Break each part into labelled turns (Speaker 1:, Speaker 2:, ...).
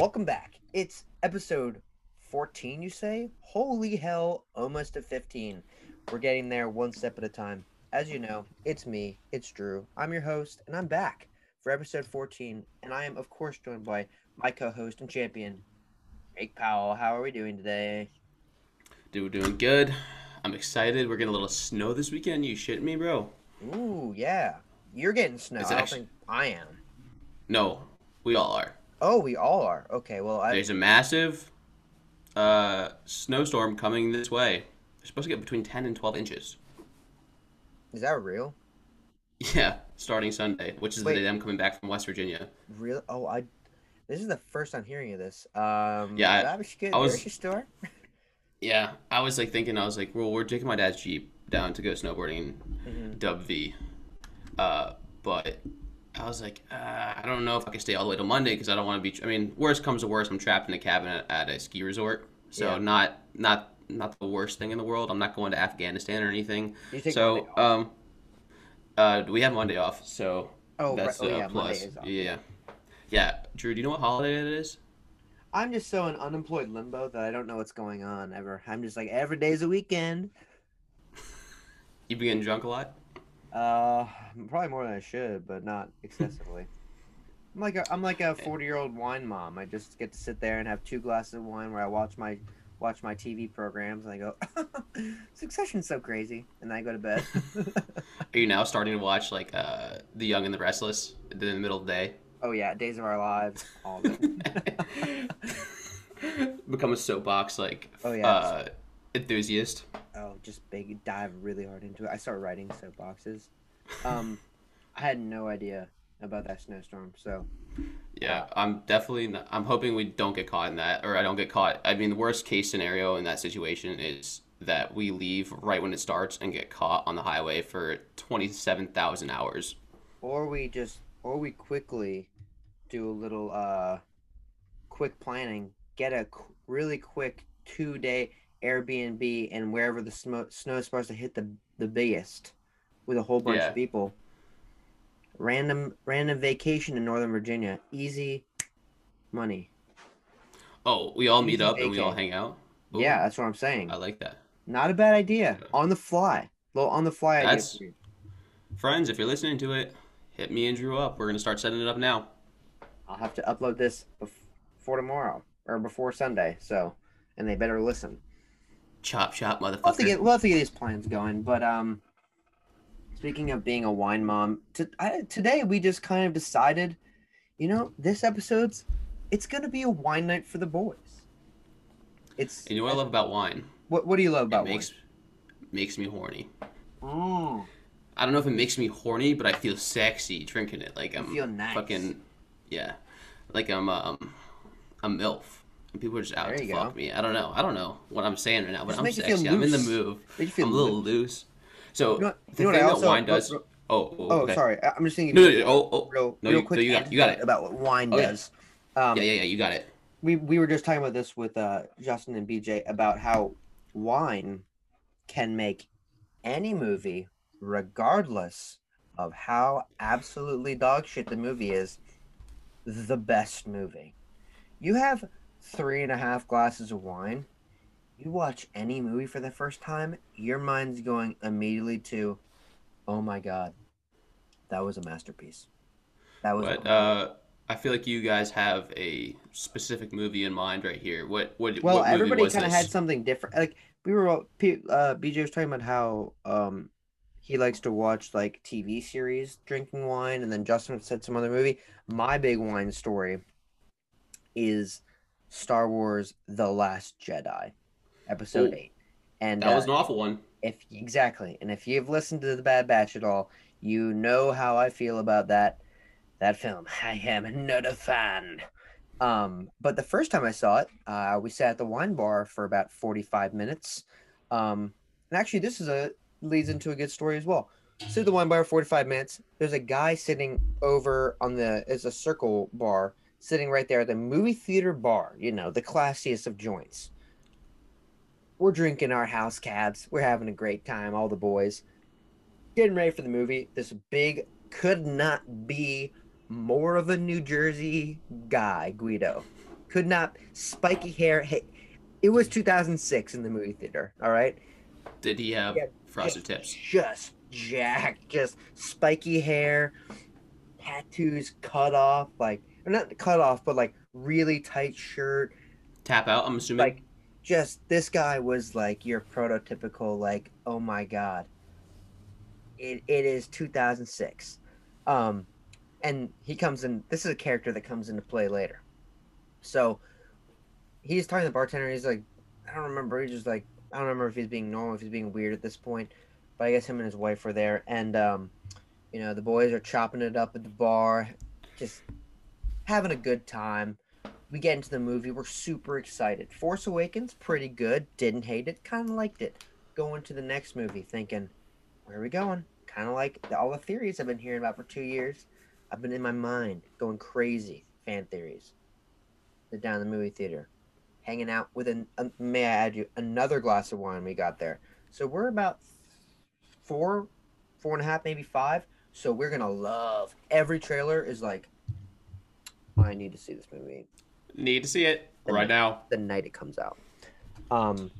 Speaker 1: Welcome back. It's episode 14, you say? Holy hell, almost to 15. We're getting there one step at a time. As you know, it's me, it's Drew. I'm your host, and I'm back for episode 14. And I am, of course, joined by my co host and champion, Jake Powell. How are we doing today?
Speaker 2: Dude, we're doing good. I'm excited. We're getting a little snow this weekend. You shitting me, bro?
Speaker 1: Ooh, yeah. You're getting snow.
Speaker 2: It's
Speaker 1: I don't think I am.
Speaker 2: No, we all are.
Speaker 1: Oh, we all are. Okay, well, I,
Speaker 2: There's a massive uh, snowstorm coming this way. They're supposed to get between 10 and 12 inches.
Speaker 1: is that real?
Speaker 2: Yeah, starting Sunday, which is
Speaker 1: Wait.
Speaker 2: the day I'm coming back from West Virginia.
Speaker 1: Real? Oh, I. This is the first I'm hearing of this. Um,
Speaker 2: Yeah, I-
Speaker 1: that was good.
Speaker 2: I was-
Speaker 1: grocery store.
Speaker 2: Yeah, I was like thinking, I was like, well, we're taking my dad's Jeep down to go snowboarding
Speaker 1: Mhm.
Speaker 2: Dub V. Uh, but I was like, uh, I don't know if I can stay all the way till Monday because I don't want to be. I mean, worst comes to worst, I'm trapped in a cabin at, at a ski resort. So
Speaker 1: Yeah.
Speaker 2: not not not the worst thing in the world. I'm not going to Afghanistan or anything. So um, uh, we have Monday off, so
Speaker 1: Oh, right.
Speaker 2: that's
Speaker 1: oh
Speaker 2: a
Speaker 1: yeah,
Speaker 2: plus. Yeah, yeah. Drew, do you know what holiday it is?
Speaker 1: I'm just so in unemployed limbo that I don't know what's going on ever. I'm just like every day's a weekend.
Speaker 2: You be getting drunk a lot.
Speaker 1: Uh, probably more than I should, but not excessively. I'm like a, I'm like a 40 year old wine mom. I just get to sit there and have two glasses of wine where I watch my watch my TV programs and I go, Succession's so crazy, and then I go to bed.
Speaker 2: Are you now starting to watch like uh, The Young and the Restless in the middle of the day?
Speaker 1: oh yeah, Days of Our Lives, all of it.
Speaker 2: Become a soapbox like
Speaker 1: Oh, yeah.
Speaker 2: uh, enthusiast.
Speaker 1: Just big dive really hard into it. I started writing soapboxes. Um, I had no idea about that snowstorm, so
Speaker 2: Yeah, I'm definitely. Not, I'm hoping we don't get caught in that, or I don't get caught. I mean, the worst case scenario in that situation is that we leave right when it starts and get caught on the highway for twenty-seven thousand hours.
Speaker 1: or we just or we quickly do a little uh quick planning get a qu- really quick two day airbnb and wherever the snow snow is supposed to hit the the biggest with a whole bunch
Speaker 2: Yeah.
Speaker 1: of people random random vacation in northern virginia easy money
Speaker 2: Oh, we all meet
Speaker 1: Easy
Speaker 2: up and we all hang out. Ooh,
Speaker 1: yeah that's what i'm saying
Speaker 2: I like that.
Speaker 1: not a bad idea on the fly little on the fly
Speaker 2: That's-
Speaker 1: you.
Speaker 2: Friends, if you're listening to it, hit me and Drew up. We're gonna start setting it up now.
Speaker 1: i'll have to upload this before tomorrow or before sunday so and they better listen
Speaker 2: Chop chop,
Speaker 1: We'll have to
Speaker 2: motherfucker.
Speaker 1: get we'll have to get these plans going. But um, speaking of being a wine mom, to, I, today we just kind of decided, you know, this episode's it's gonna be a wine night for the boys. It's
Speaker 2: And you know what I love about wine?
Speaker 1: what what do you love about
Speaker 2: it makes makes me horny.
Speaker 1: wine?
Speaker 2: I don't know if it makes me horny, but I feel sexy drinking it. Like I'm
Speaker 1: feel nice.
Speaker 2: fucking yeah, like I'm um a milf. People are just out
Speaker 1: There
Speaker 2: to fuck
Speaker 1: go.
Speaker 2: me. I don't know. I don't know what I'm saying right now, but
Speaker 1: Just
Speaker 2: I'm
Speaker 1: make you feel
Speaker 2: sexy. I'm in the move.
Speaker 1: Make you feel
Speaker 2: I'm a little loose. So
Speaker 1: You know
Speaker 2: the
Speaker 1: you know what
Speaker 2: thing that wine does. Oh, oh,
Speaker 1: Oh,
Speaker 2: okay.
Speaker 1: sorry. I- I'm just thinking.
Speaker 2: No, no, no, oh, oh.
Speaker 1: real,
Speaker 2: No,
Speaker 1: real quick
Speaker 2: no, you got- you got it.
Speaker 1: about what wine
Speaker 2: Oh, yeah.
Speaker 1: does. Um,
Speaker 2: Yeah, yeah, yeah. You got it.
Speaker 1: we we were just talking about this with uh, Justin and BJ about how wine can make any movie, regardless of how absolutely dog shit the movie is, the best movie. You have three and a half glasses of wine. You watch any movie for the first time, your mind's going immediately to, oh my god, that was a masterpiece. That was
Speaker 2: But uh, I feel like you guys have a specific movie in mind right here. What what?
Speaker 1: Well,
Speaker 2: what
Speaker 1: everybody kind of had something different. Like we were, P- uh, BJ was talking about how um he likes to watch like TV series drinking wine, and then Justin said some other movie. My big wine story is Star Wars: The Last Jedi, Episode
Speaker 2: Ooh.
Speaker 1: Eight, and
Speaker 2: That
Speaker 1: uh,
Speaker 2: was an awful one.
Speaker 1: if exactly, and if you've listened to the Bad Batch at all, you know how I feel about that that film. I am not a fan. Um, but the first time I saw it, uh, we sat at the wine bar for about forty-five minutes. Um, and actually, this is a leads into a good story as well. Sit at the wine bar for forty-five minutes. There's a guy sitting over on the it's a circle bar, sitting right there at the movie theater bar. You know, the classiest of joints we're drinking our house cabs. We're having a great time, all the boys. Getting ready for the movie. This big, could not be more of a New Jersey guy, Guido. Could not spiky hair. Hey, it was 2006 in the movie theater. All right.
Speaker 2: Did he have
Speaker 1: Yeah,
Speaker 2: frosted tips?
Speaker 1: Just jacked, just spiky hair, tattoos cut off, like not cut off, but like really tight shirt.
Speaker 2: Tap out, I'm assuming.
Speaker 1: Like, just this guy was like your prototypical, like, oh my god. It it is 2006, um, and he comes in. This is a character that comes into play later. So, he's talking to the bartender. He's like, I don't remember. He's just like, I don't remember if he's being normal, if he's being weird at this point. But I guess him and his wife were there, and um, you know, the boys are chopping it up at the bar, just having a good time. We get into the movie. We're super excited. Force Awakens, pretty good. Didn't hate it. Kind of liked it. Going to the next movie, thinking, where are we going? Kind of like all the theories I've been hearing about for two years. I've been in my mind going crazy. Fan theories. Sit down in the movie theater, hanging out with an. Uh, may I add you another glass of wine? We got there, so we're about four, four and a half, maybe five. So we're gonna love. Every trailer is like, I need to see this movie
Speaker 2: Need to see it
Speaker 1: The
Speaker 2: right now.
Speaker 1: the night it comes out. Um,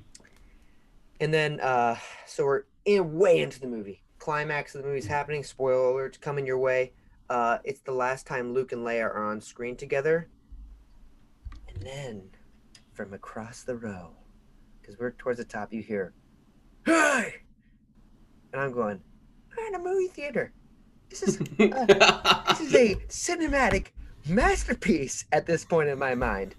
Speaker 1: and then uh, so we're in way into the movie. Climax of the movie's happening. Spoiler alerts coming your way. Uh, it's the last time Luke and Leia are on screen together. And then, from across the row, because we're towards the top, you hear, "Hey!" And I'm going, "We're in a movie theater. This is this is a cinematic masterpiece at this point in my mind.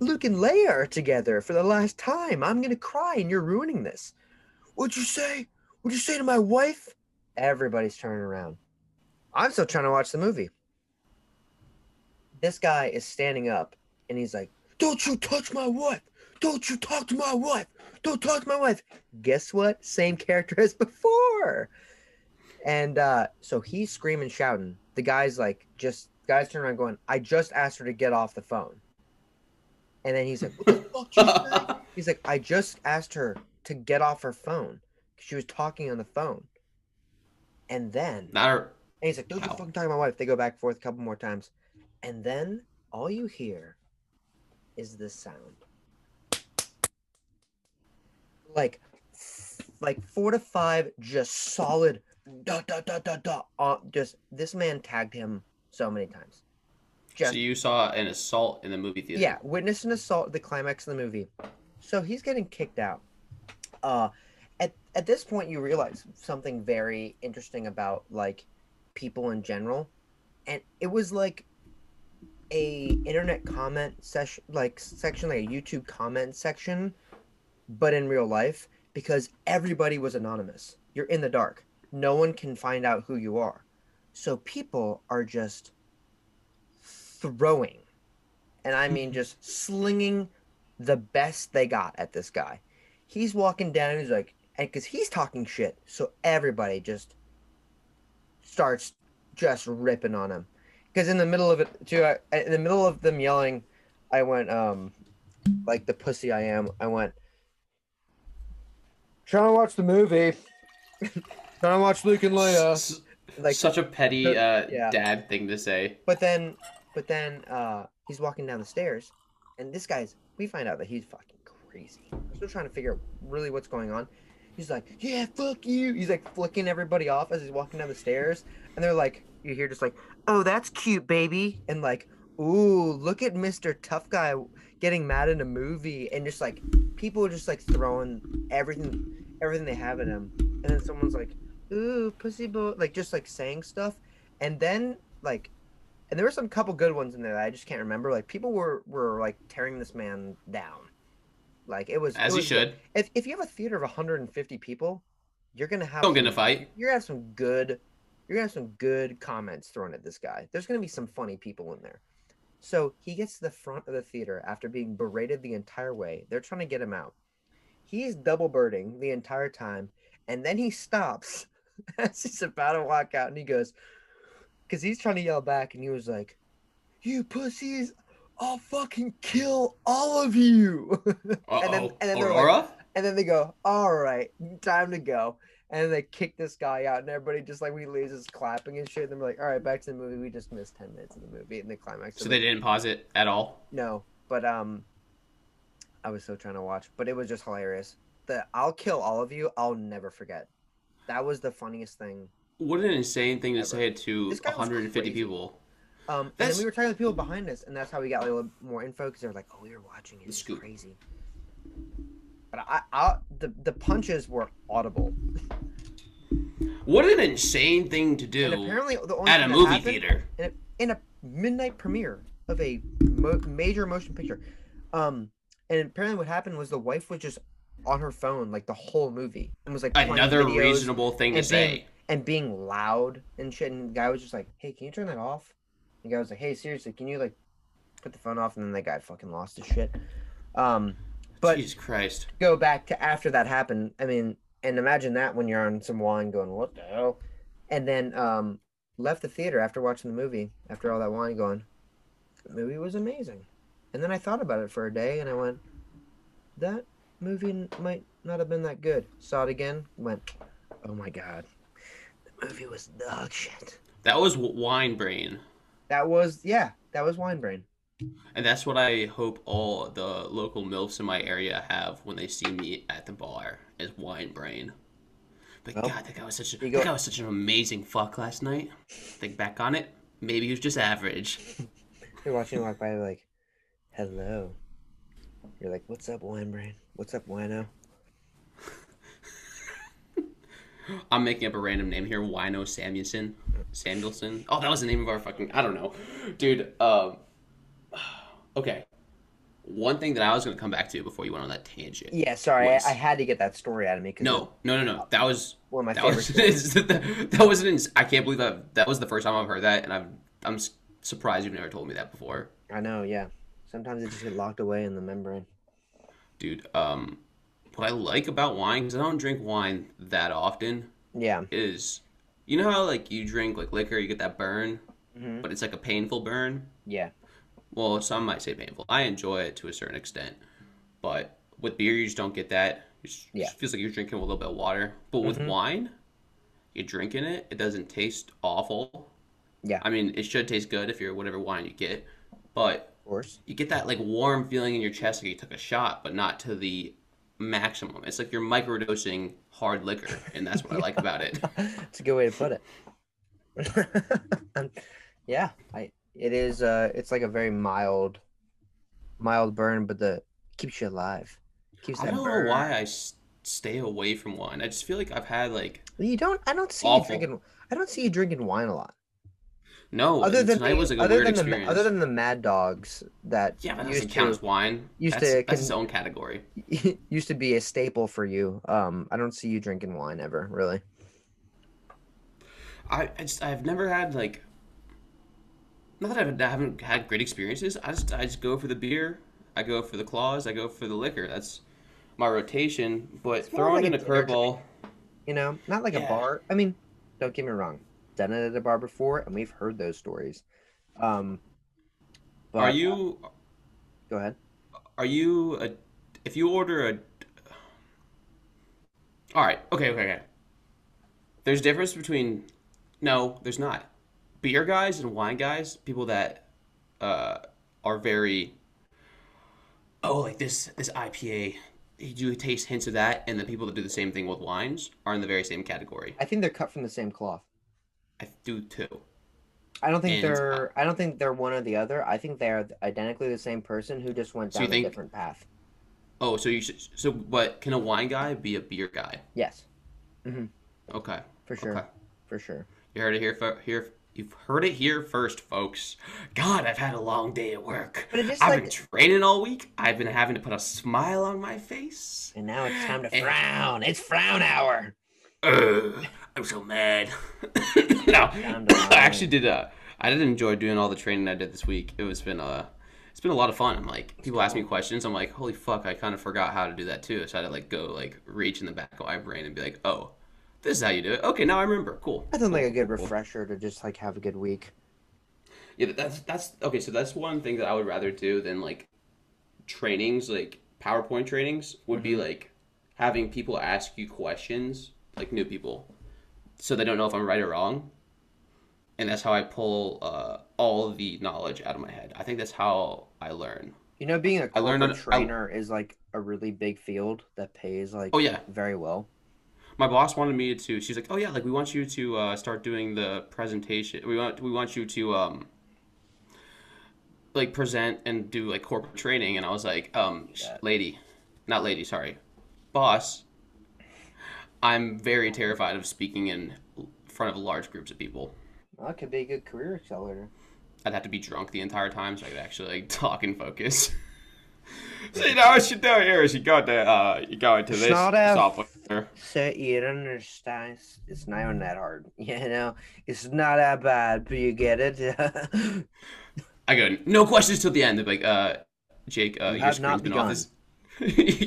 Speaker 1: Luke and Leia are together for the last time. I'm gonna cry, and you're ruining this. What'd you say? What'd you say to my wife? Everybody's turning around. I'm still trying to watch the movie. This guy is standing up, and he's like, "Don't you touch my wife! Don't you talk to my wife! Don't talk to my wife!" Guess what? Same character as before. And uh, so he's screaming, shouting. The guy's like, just guys turn around going, I just asked her to get off the phone. And then he's like, What the fuck did you say? He's like, I just asked her to get off her phone. 'cause She was talking on the phone. And then
Speaker 2: Not her.
Speaker 1: and he's like, Don't you fucking talk to my wife. They go back and forth a couple more times. And then all you hear is this sound. Like like four to five just solid da da da da da uh, just this man tagged him so many times. Just
Speaker 2: So you saw an assault in the movie theater.
Speaker 1: yeah, witness an assault at the climax of the movie. So he's getting kicked out. Uh at at this point you realize something very interesting about like people in general. And it was like a internet comment session like section like a YouTube comment section but in real life because everybody was anonymous. You're in the dark. No one can find out who you are. So people are just throwing and I mean just slinging the best they got at this guy. He's walking down, he's like, and because he's talking shit, so everybody just starts just ripping on him. Because in the middle of it, too, I, in the middle of them yelling, I went, um, like the pussy I am, I went, trying to watch the movie, trying to watch Luke and Leia. Like,
Speaker 2: Such a petty uh,
Speaker 1: Yeah.
Speaker 2: dad thing to say.
Speaker 1: But then, but then, uh, he's walking down the stairs, and this guy's. We find out that he's fucking crazy. We're still trying to figure out really what's going on. He's like, "Yeah, fuck you." He's like flicking everybody off as he's walking down the stairs, and they're like, you hear just like, "Oh, that's cute, baby," and like, "Ooh, look at Mister Tough Guy getting mad in a movie," and just like people are just like throwing everything, everything they have at him, and then someone's like, "Ooh, pussy boy," like just like saying stuff, and then like and there were some couple good ones in there that I just can't remember. Like people were were like tearing this man down. Like it was
Speaker 2: As
Speaker 1: it
Speaker 2: he
Speaker 1: was-
Speaker 2: should.
Speaker 1: If if you have a theater of 150 people, you're gonna have
Speaker 2: Don't get in a fight.
Speaker 1: You're gonna have some good. You're gonna have some good comments thrown at this guy. There's gonna be some funny people in there. So he gets to the front of the theater after being berated the entire way. They're trying to get him out. He's double birding the entire time, and then he stops as he's about to walk out, and he goes, because he's trying to yell back, and he was like, "You pussies, I'll fucking kill all of you." And then- and then they're like- and then they go, "All right, time to go." And they kick this guy out, and everybody just like we leaves is clapping and shit. And they're like, "All right, back to the movie. We just missed ten minutes of the movie." And the climax.
Speaker 2: so they didn't pause it at all.
Speaker 1: no, but um, I was still trying to watch, but it was just hilarious. The "I'll kill all of you," I'll never forget. That was the funniest thing.
Speaker 2: What an insane thing to
Speaker 1: Ever.
Speaker 2: say to
Speaker 1: This guy was
Speaker 2: 150 people.
Speaker 1: Um, and we were talking to people behind us, and that's how we got a little more info because they were like, "Oh, we were watching it. It's crazy." But I, I, the the punches were audible,
Speaker 2: What an insane thing to do
Speaker 1: and apparently the only
Speaker 2: at a movie theater.
Speaker 1: in a, in a midnight premiere of a mo- major motion picture. Um, and apparently what happened was the wife was just on her phone like the whole movie and was like
Speaker 2: Another reasonable thing to
Speaker 1: and
Speaker 2: say.
Speaker 1: and being loud and shit. And the guy was just like, "Hey, can you turn that off?" The guy was like, "Hey, seriously, can you like put the phone off?" And then the guy fucking lost his shit. Um, but
Speaker 2: Jesus Christ.
Speaker 1: go back to after that happened. I mean, and imagine that when you're on some wine going, what the hell? And then um, left the theater after watching the movie, after all that wine going, the movie was amazing. And then I thought about it for a day and I went, that movie might not have been that good. Saw it again, went, oh my God. The movie was dog shit.
Speaker 2: That was wine brain.
Speaker 1: That was, yeah, that was Wine Brain.
Speaker 2: And that's what I hope all the local MILFs in my area have when they see me at the bar is wine brain. But
Speaker 1: Well,
Speaker 2: God, that guy was such a, that guy was such an amazing fuck last night. Think back on it, maybe he was just average.
Speaker 1: You're watching him walk by, like, hello. You're like, what's up, Wine Brain? What's up, Wino?
Speaker 2: I'm making up a random name here, Wino Samuelson. Samuelson. Oh, that was the name of our fucking I don't know. Dude, um Okay. One thing that I was gonna come back to before you went on that tangent.
Speaker 1: Yeah, sorry, I,
Speaker 2: was-
Speaker 1: I had to get that story out of me.
Speaker 2: No, no, no, no. That was
Speaker 1: one of my
Speaker 2: that
Speaker 1: favorite.
Speaker 2: was that, that was an I can't believe that that was the first time I've heard that, and I'm I'm surprised you've never told me that before,
Speaker 1: I know, yeah. Sometimes it just get locked away in the membrane.
Speaker 2: dude. Um, what I like about wine, because I don't drink wine that often,
Speaker 1: Yeah.
Speaker 2: is you know how like you drink like liquor, you get that burn,
Speaker 1: hmm
Speaker 2: but it's like a painful burn.
Speaker 1: Yeah.
Speaker 2: Well, some might say painful. I enjoy it to a certain extent, but with beer, you just don't get that. It just,
Speaker 1: Yeah.
Speaker 2: just feels like you're drinking a little bit of water. But with
Speaker 1: Mhm.
Speaker 2: wine, you're drinking it. It doesn't taste awful.
Speaker 1: Yeah.
Speaker 2: I mean, it should taste good if you're whatever wine you get, but
Speaker 1: Of course.
Speaker 2: you get that like warm feeling in your chest like you took a shot, but not to the maximum. It's like you're microdosing hard liquor, and that's what I like about it.
Speaker 1: it's a good way to put it. Um, yeah, I it is uh it's like a very mild mild burn, but the keeps you alive. Keeps
Speaker 2: I don't
Speaker 1: burn.
Speaker 2: know why I stay away from wine. I just feel like I've had like
Speaker 1: You don't I don't see
Speaker 2: Awful.
Speaker 1: you drinking I don't see you drinking wine a lot.
Speaker 2: No.
Speaker 1: Other than
Speaker 2: tonight
Speaker 1: the,
Speaker 2: was like a
Speaker 1: other
Speaker 2: weird
Speaker 1: than the
Speaker 2: experience.
Speaker 1: other than the Mad Dogs that
Speaker 2: Yeah, that
Speaker 1: used
Speaker 2: doesn't count as wine.
Speaker 1: used
Speaker 2: that's,
Speaker 1: to
Speaker 2: that's its own category.
Speaker 1: used to be a staple for you. Um, I don't see you drinking wine ever, really.
Speaker 2: I, I just I've never had like not that I've, I haven't had great experiences. I just I just go for the beer. I go for the claws. I go for the liquor. That's my rotation. But throwing
Speaker 1: like
Speaker 2: in
Speaker 1: a
Speaker 2: a curveball,
Speaker 1: You know, not like a bar. I mean, don't get me wrong. Done it at a bar before, and we've heard those stories. Um, but
Speaker 2: are you
Speaker 1: Go ahead.
Speaker 2: are you a if you order a all right okay okay okay there's difference between no there's not beer guys and wine guys people that uh are very oh like this this ipa you taste hints of that and the people that do the same thing with wines are in the very same category
Speaker 1: I think they're cut from the same cloth.
Speaker 2: I do too
Speaker 1: I don't think
Speaker 2: And, uh,
Speaker 1: they're. I don't think they're one or the other. I think they're identically the same person who just went
Speaker 2: So
Speaker 1: down
Speaker 2: think-
Speaker 1: a different path.
Speaker 2: oh so you should so but can a wine guy be a beer guy
Speaker 1: Yes,
Speaker 2: okay
Speaker 1: for sure,
Speaker 2: okay
Speaker 1: for sure.
Speaker 2: You heard it here, fo- here. You've heard it here first, folks. God, I've had a long day at work.
Speaker 1: But it just
Speaker 2: I've
Speaker 1: like,
Speaker 2: been training all week. I've been having to put a smile on my face.
Speaker 1: and now it's time to
Speaker 2: And-
Speaker 1: frown. It's frown hour.
Speaker 2: Ugh, I'm so mad. no, I actually did. Uh, I did enjoy doing all the training I did this week. It was been uh, it's been a lot of fun. I'm like, people ask me questions. I'm like, holy fuck, I kind of forgot how to do that too. So I had to like go like reach in the back of my brain and be like, oh, this is how you do it. Okay, now I remember. Cool.
Speaker 1: That sounds like a good
Speaker 2: Cool, cool.
Speaker 1: refresher to just like have a good week.
Speaker 2: Yeah, that's that's okay. So that's one thing that I would rather do than like trainings, like PowerPoint trainings, would be like having people ask you questions, like new people, so they don't know if I'm right or wrong. And that's how I pull uh, all the knowledge out of my head. I think that's how I learn.
Speaker 1: You know, being a
Speaker 2: I learned
Speaker 1: corporate
Speaker 2: on- I-
Speaker 1: trainer is like a really big field that pays like
Speaker 2: Oh yeah,
Speaker 1: very well.
Speaker 2: my boss wanted me to. She's like, "Oh yeah, like we want you to uh, start doing the presentation. We want we want you to um like present and do like corporate training." And I was like, "Um,
Speaker 1: That-
Speaker 2: lady, not lady, sorry, boss. I'm very terrified of speaking in front of large groups of people.
Speaker 1: Well, that could be a good career accelerator.
Speaker 2: I'd have to be drunk the entire time so I could actually like talk and focus." So you know what you do here is you go to uh you go into this software.
Speaker 1: So you don't understand. It's- not even that hard. You know, it's not that bad, but you get it.
Speaker 2: I go, no questions till the end. They're like, uh, Jake, uh,
Speaker 1: You
Speaker 2: your screen's been off this.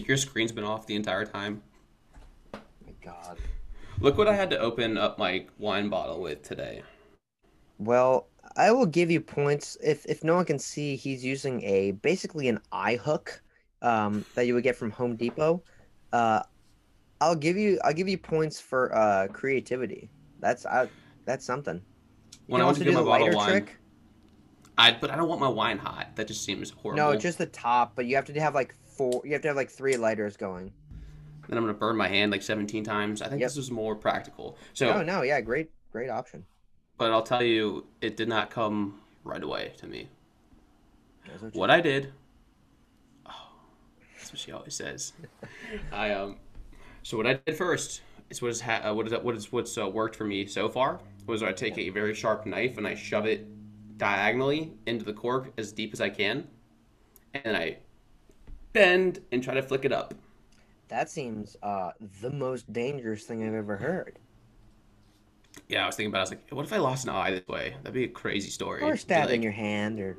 Speaker 2: your screen's been off the entire time.
Speaker 1: God.
Speaker 2: Look what I had to open up my wine bottle with today.
Speaker 1: Well, I will give you points if if no one can see. He's using a basically an eye hook, um, that you would get from Home Depot. Uh, I'll give you I'll give you points for uh creativity. That's I that's something.
Speaker 2: When I
Speaker 1: want
Speaker 2: to
Speaker 1: do
Speaker 2: my bottle wine,
Speaker 1: trick.
Speaker 2: I but I don't want my wine hot. That just seems horrible.
Speaker 1: No, just the top, but you have to have like four. You have to have like three lighters going.
Speaker 2: Then I'm gonna burn my hand like 17 times. I think
Speaker 1: Yep.
Speaker 2: this was more practical. So,
Speaker 1: Oh no, yeah, great great option.
Speaker 2: but I'll tell you, it did not come right away to me.
Speaker 1: What
Speaker 2: What I did, oh, that's what she always says. I um, so what I did first is what is ha- uh, what is what is what's uh, worked for me so far was I take a very sharp knife and I shove it diagonally into the cork as deep as I can, and I bend and try to flick it up.
Speaker 1: That seems uh the most dangerous thing I've ever heard.
Speaker 2: Yeah, I was thinking about. It. I was like, what if I lost an eye this way? That'd be a crazy story.
Speaker 1: Or stabbing
Speaker 2: like,
Speaker 1: your hand, or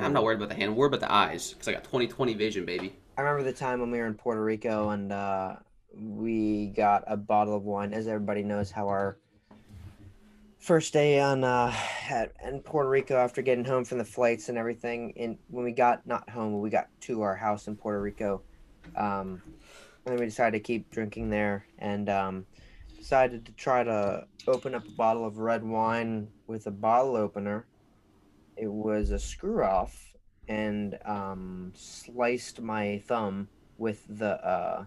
Speaker 2: I'm not worried about the hand. I'm worried about the eyes because I got 20/20 vision, baby.
Speaker 1: I remember the time when we were in Puerto Rico and uh, we got a bottle of wine. As everybody knows, how our first day on uh, at, in Puerto Rico after getting home from the flights and everything, and when we got not home, we got to our house in Puerto Rico, um, and then we decided to keep drinking there and um, decided to try to open up a bottle of red wine with a bottle opener. It was a screw off and um, sliced my thumb with the uh,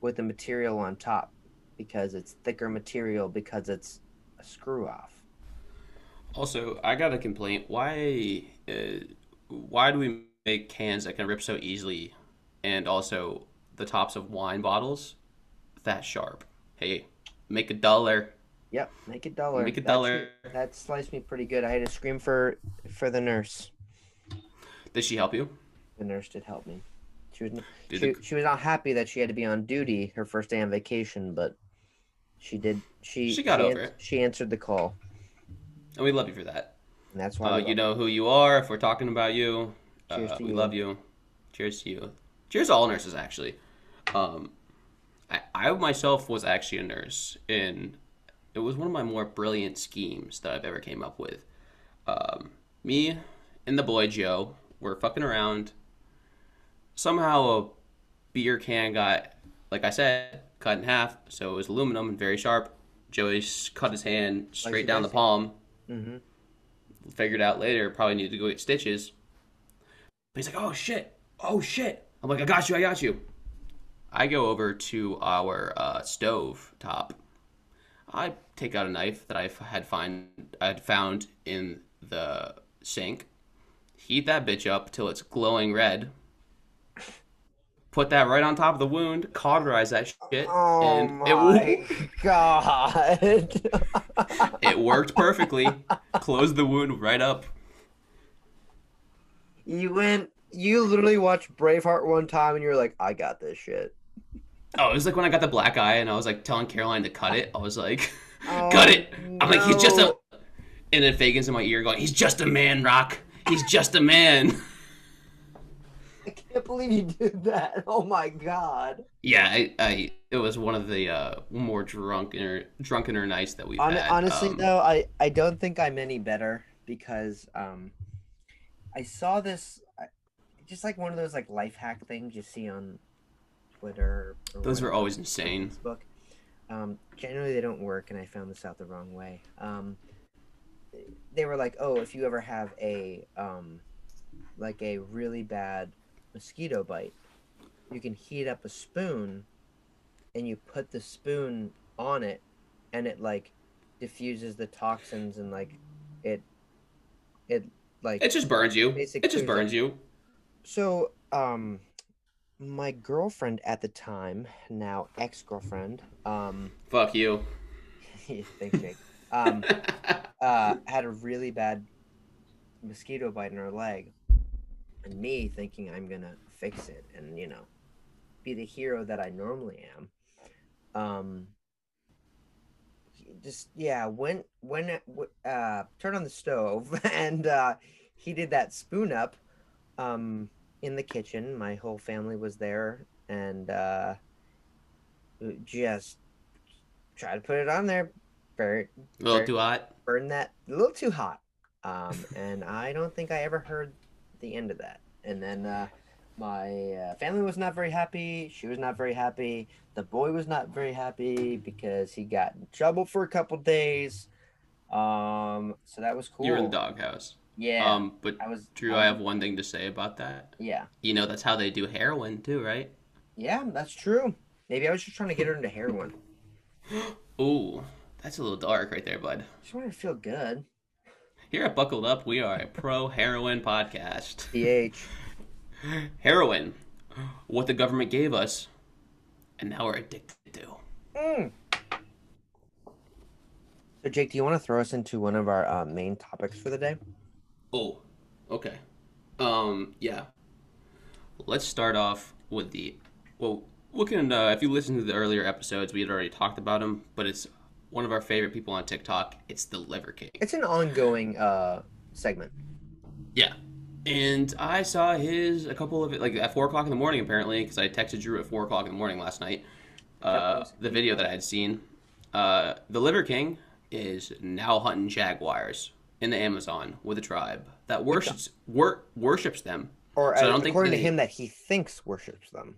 Speaker 1: with the material on top because it's thicker material because it's a screw off.
Speaker 2: Also, I got a complaint. Why, uh, why do we make cans that can rip so easily, and also the tops of wine bottles that sharp? Hey, make a dollar.
Speaker 1: Yep, make a dollar.
Speaker 2: Make a
Speaker 1: That's-
Speaker 2: dollar.
Speaker 1: That sliced me pretty good. I had to scream for for the nurse.
Speaker 2: Did she help you?
Speaker 1: The nurse did help me. She was
Speaker 2: Did
Speaker 1: she,
Speaker 2: the-
Speaker 1: she was not happy that she had to be on duty her first day on vacation, but she did. She
Speaker 2: She got
Speaker 1: she
Speaker 2: over
Speaker 1: ans-
Speaker 2: it.
Speaker 1: She answered the call,
Speaker 2: And we love you for that.
Speaker 1: and that's why
Speaker 2: Uh, you know who you are. If we're talking about you,
Speaker 1: Cheers
Speaker 2: uh,
Speaker 1: to
Speaker 2: we
Speaker 1: you.
Speaker 2: love you. Cheers to you. Cheers to all nurses, actually. Um, I, I myself was actually a nurse, and it was one of my more brilliant schemes that I've ever came up with. Um, me and the boy Joe were fucking around. Somehow a beer can got, like I said, cut in half, so it was aluminum and very sharp. Joey cut his hand straight down the palm
Speaker 1: hmm
Speaker 2: figured out later probably needed to go get stitches. But he's like, oh shit, oh shit. I'm like, I got you, I got you. I go over to our uh, stove top. I take out a knife that I had find I had found in the sink. Heat that bitch up till it's glowing red. Put that right on top of the wound, cauterize that shit,
Speaker 1: Oh
Speaker 2: and
Speaker 1: my
Speaker 2: it
Speaker 1: god!
Speaker 2: it worked perfectly. Closed the wound right up.
Speaker 1: you went. You literally watched Braveheart one time, and you're like, "I got this shit."
Speaker 2: Oh, it was like when I got the black eye and I was like telling Caroline to cut it. I was like,
Speaker 1: Oh,
Speaker 2: cut it. I'm like, he's just a.
Speaker 1: no.
Speaker 2: And then Fagan's in my ear going, he's just a man, Rock. He's just a man.
Speaker 1: I can't believe you did that. Oh my god!
Speaker 2: Yeah, I, I it was one of the uh, more drunkener, drunkener nights that we've
Speaker 1: Hon-
Speaker 2: had.
Speaker 1: honestly,
Speaker 2: Um,
Speaker 1: though, I I don't think I'm any better because um, I saw this just like one of those like life hack things you see on Twitter. Or
Speaker 2: those were
Speaker 1: whatever.
Speaker 2: always insane.
Speaker 1: Facebook. Um, generally, they don't work, and I found this out the wrong way. Um, they were like, "Oh, if you ever have a um, like a really bad mosquito bite, you can heat up a spoon and you put the spoon on it and it like diffuses the toxins and like it it like
Speaker 2: It just burns you. It just burns you.
Speaker 1: So um my girlfriend at the time now ex-girlfriend um
Speaker 2: Fuck you.
Speaker 1: thanks jake. Um uh had a really bad mosquito bite in her leg. And me thinking i'm gonna fix it and you know be the hero that i normally am. Um just yeah when when it uh turn on the stove and uh he did that spoon up um in the kitchen my whole family was there and uh just try to put it on there very
Speaker 2: A little too hot.
Speaker 1: burn that a little too hot. Um, and I don't think I ever heard the end of that. And then uh, my uh, family was not very happy. She was not very happy. The boy was not very happy because he got in trouble for a couple days. Um, so that was cool.
Speaker 2: You were in the doghouse.
Speaker 1: Yeah.
Speaker 2: Um, but
Speaker 1: I was.
Speaker 2: Drew, I have one thing to say about that.
Speaker 1: Yeah.
Speaker 2: You know, that's how they do heroin too, right?
Speaker 1: Yeah, that's true. Maybe I was just trying to get her into heroin.
Speaker 2: Ooh, that's a little dark right there, bud.
Speaker 1: Just wanted to feel good.
Speaker 2: Here at Buckled Up, we are a pro heroin podcast.
Speaker 1: PH.
Speaker 2: Heroin, what the government gave us, and now we're addicted to.
Speaker 1: Mm. So, Jake, do you want to throw us into one of our uh, main topics for the day?
Speaker 2: Oh, okay. Um, yeah. Let's start off with the well. Looking, uh, if you listen to the earlier episodes, we had already talked about him, but it's one of our favorite people on TikTok. It's the Liver King.
Speaker 1: It's an ongoing uh, segment.
Speaker 2: Yeah. And I saw his a couple of it like at four o'clock in the morning apparently because I texted Drew at four o'clock in the morning last night. Uh, the video that I had seen. Uh, the Liver King is now hunting jaguars in the Amazon with a tribe that worships wor- worships them.
Speaker 1: Or
Speaker 2: So I
Speaker 1: uh,
Speaker 2: don't think
Speaker 1: according to him, that he thinks worships them.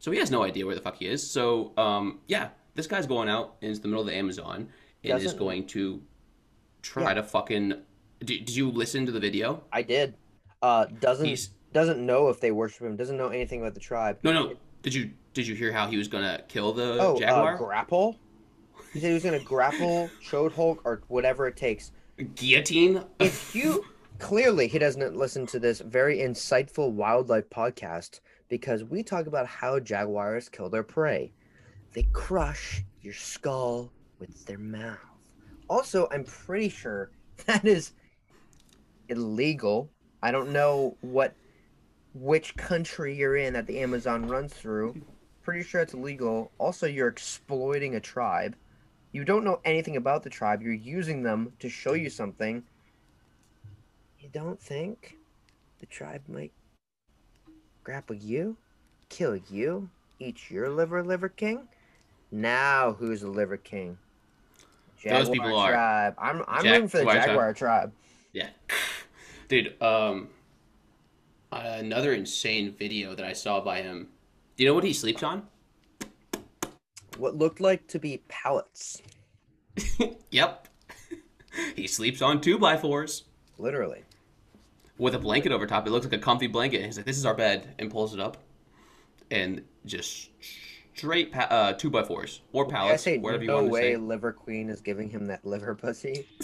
Speaker 2: So he has no idea where the fuck he is. So um, yeah, this guy's going out into the middle of the Amazon and is
Speaker 1: Doesn't-
Speaker 2: going to try
Speaker 1: Yeah.
Speaker 2: to fucking. Did, did you listen to the video?
Speaker 1: I did. Uh, doesn't
Speaker 2: He's
Speaker 1: doesn't know if they worship him. Doesn't know anything about the tribe.
Speaker 2: no no. Did you did you hear how he was gonna kill the
Speaker 1: Oh,
Speaker 2: jaguar?
Speaker 1: uh, grapple. He said he was gonna grapple choke hold or whatever it takes.
Speaker 2: Guillotine.
Speaker 1: If you clearly he doesn't listen to this very insightful wildlife podcast because we talk about how jaguars kill their prey. They crush your skull with their mouth. Also, I'm pretty sure that is illegal. I don't know what which country you're in that the Amazon runs through. Pretty sure it's illegal. Also, you're exploiting a tribe. You don't know anything about the tribe. You're using them to show you something. You don't think the tribe might grapple you, kill you, eat your liver, liver king? Now who's the liver king?
Speaker 2: Those people are.
Speaker 1: tribe. I'm I'm
Speaker 2: Jag-
Speaker 1: rooting for the
Speaker 2: Jaguar tribe.
Speaker 1: Jaguar tribe.
Speaker 2: Yeah. Dude, um another insane video that I saw by him. Do you know what he sleeps on?
Speaker 1: What looked like to be pallets,
Speaker 2: yep. he sleeps on two by fours
Speaker 1: literally.
Speaker 2: with a blanket over top. It looks like a comfy blanket. He's like, "This is our bed," and pulls it up, and just straight pa- uh, two by fours or
Speaker 1: I
Speaker 2: pallets,
Speaker 1: say
Speaker 2: whatever you
Speaker 1: no
Speaker 2: want to
Speaker 1: way
Speaker 2: say.
Speaker 1: liver queen is giving him that liver pussy.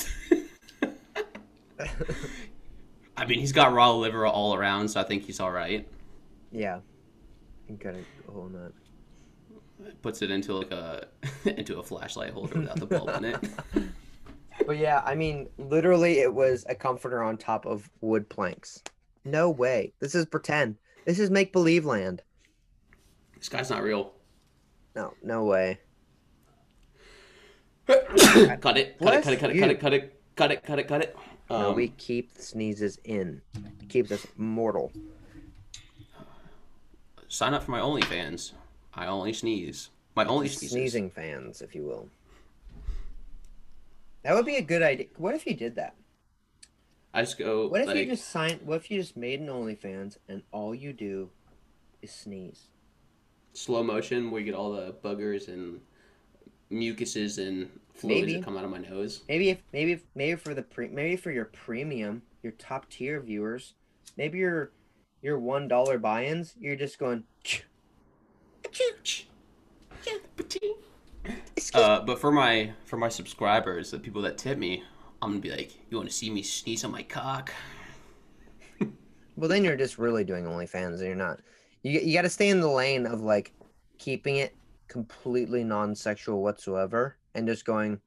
Speaker 2: I mean, he's got raw liver all around, so I think he's all right.
Speaker 1: yeah. You gotta hold on.
Speaker 2: Puts it into like a into a flashlight holder without the bulb in it.
Speaker 1: But yeah, I mean, literally, it was a comforter on top of wood planks. No way. This is pretend. This is make believe land.
Speaker 2: This guy's not real.
Speaker 1: No, no way.
Speaker 2: cut it, cut it, cut it, cut it, cut it, cut it, cut it, cut it, cut it.
Speaker 1: no,
Speaker 2: Um,
Speaker 1: we keep the sneezes in. It keeps us mortal.
Speaker 2: sign up for my OnlyFans. I only sneeze. My only sneezes.
Speaker 1: Sneezing fans, if you will. That would be a good idea. What if you did that?
Speaker 2: I just go
Speaker 1: What if
Speaker 2: like
Speaker 1: you just sign? What if you just made an OnlyFans and all you do is sneeze?
Speaker 2: slow motion where you get all the buggers and mucuses and fluids
Speaker 1: Maybe.
Speaker 2: that come out of my nose.
Speaker 1: Maybe if maybe if, maybe for the pre maybe for your premium, your top tier viewers, maybe your your one dollar buy-ins, you're just going.
Speaker 2: Uh, but for my for my subscribers, the people that tip me, I'm gonna be like, "You want to see me sneeze on my cock?"
Speaker 1: Well, then you're just really doing OnlyFans, and you're not. You you got to stay in the lane of like keeping it completely non-sexual whatsoever, and just going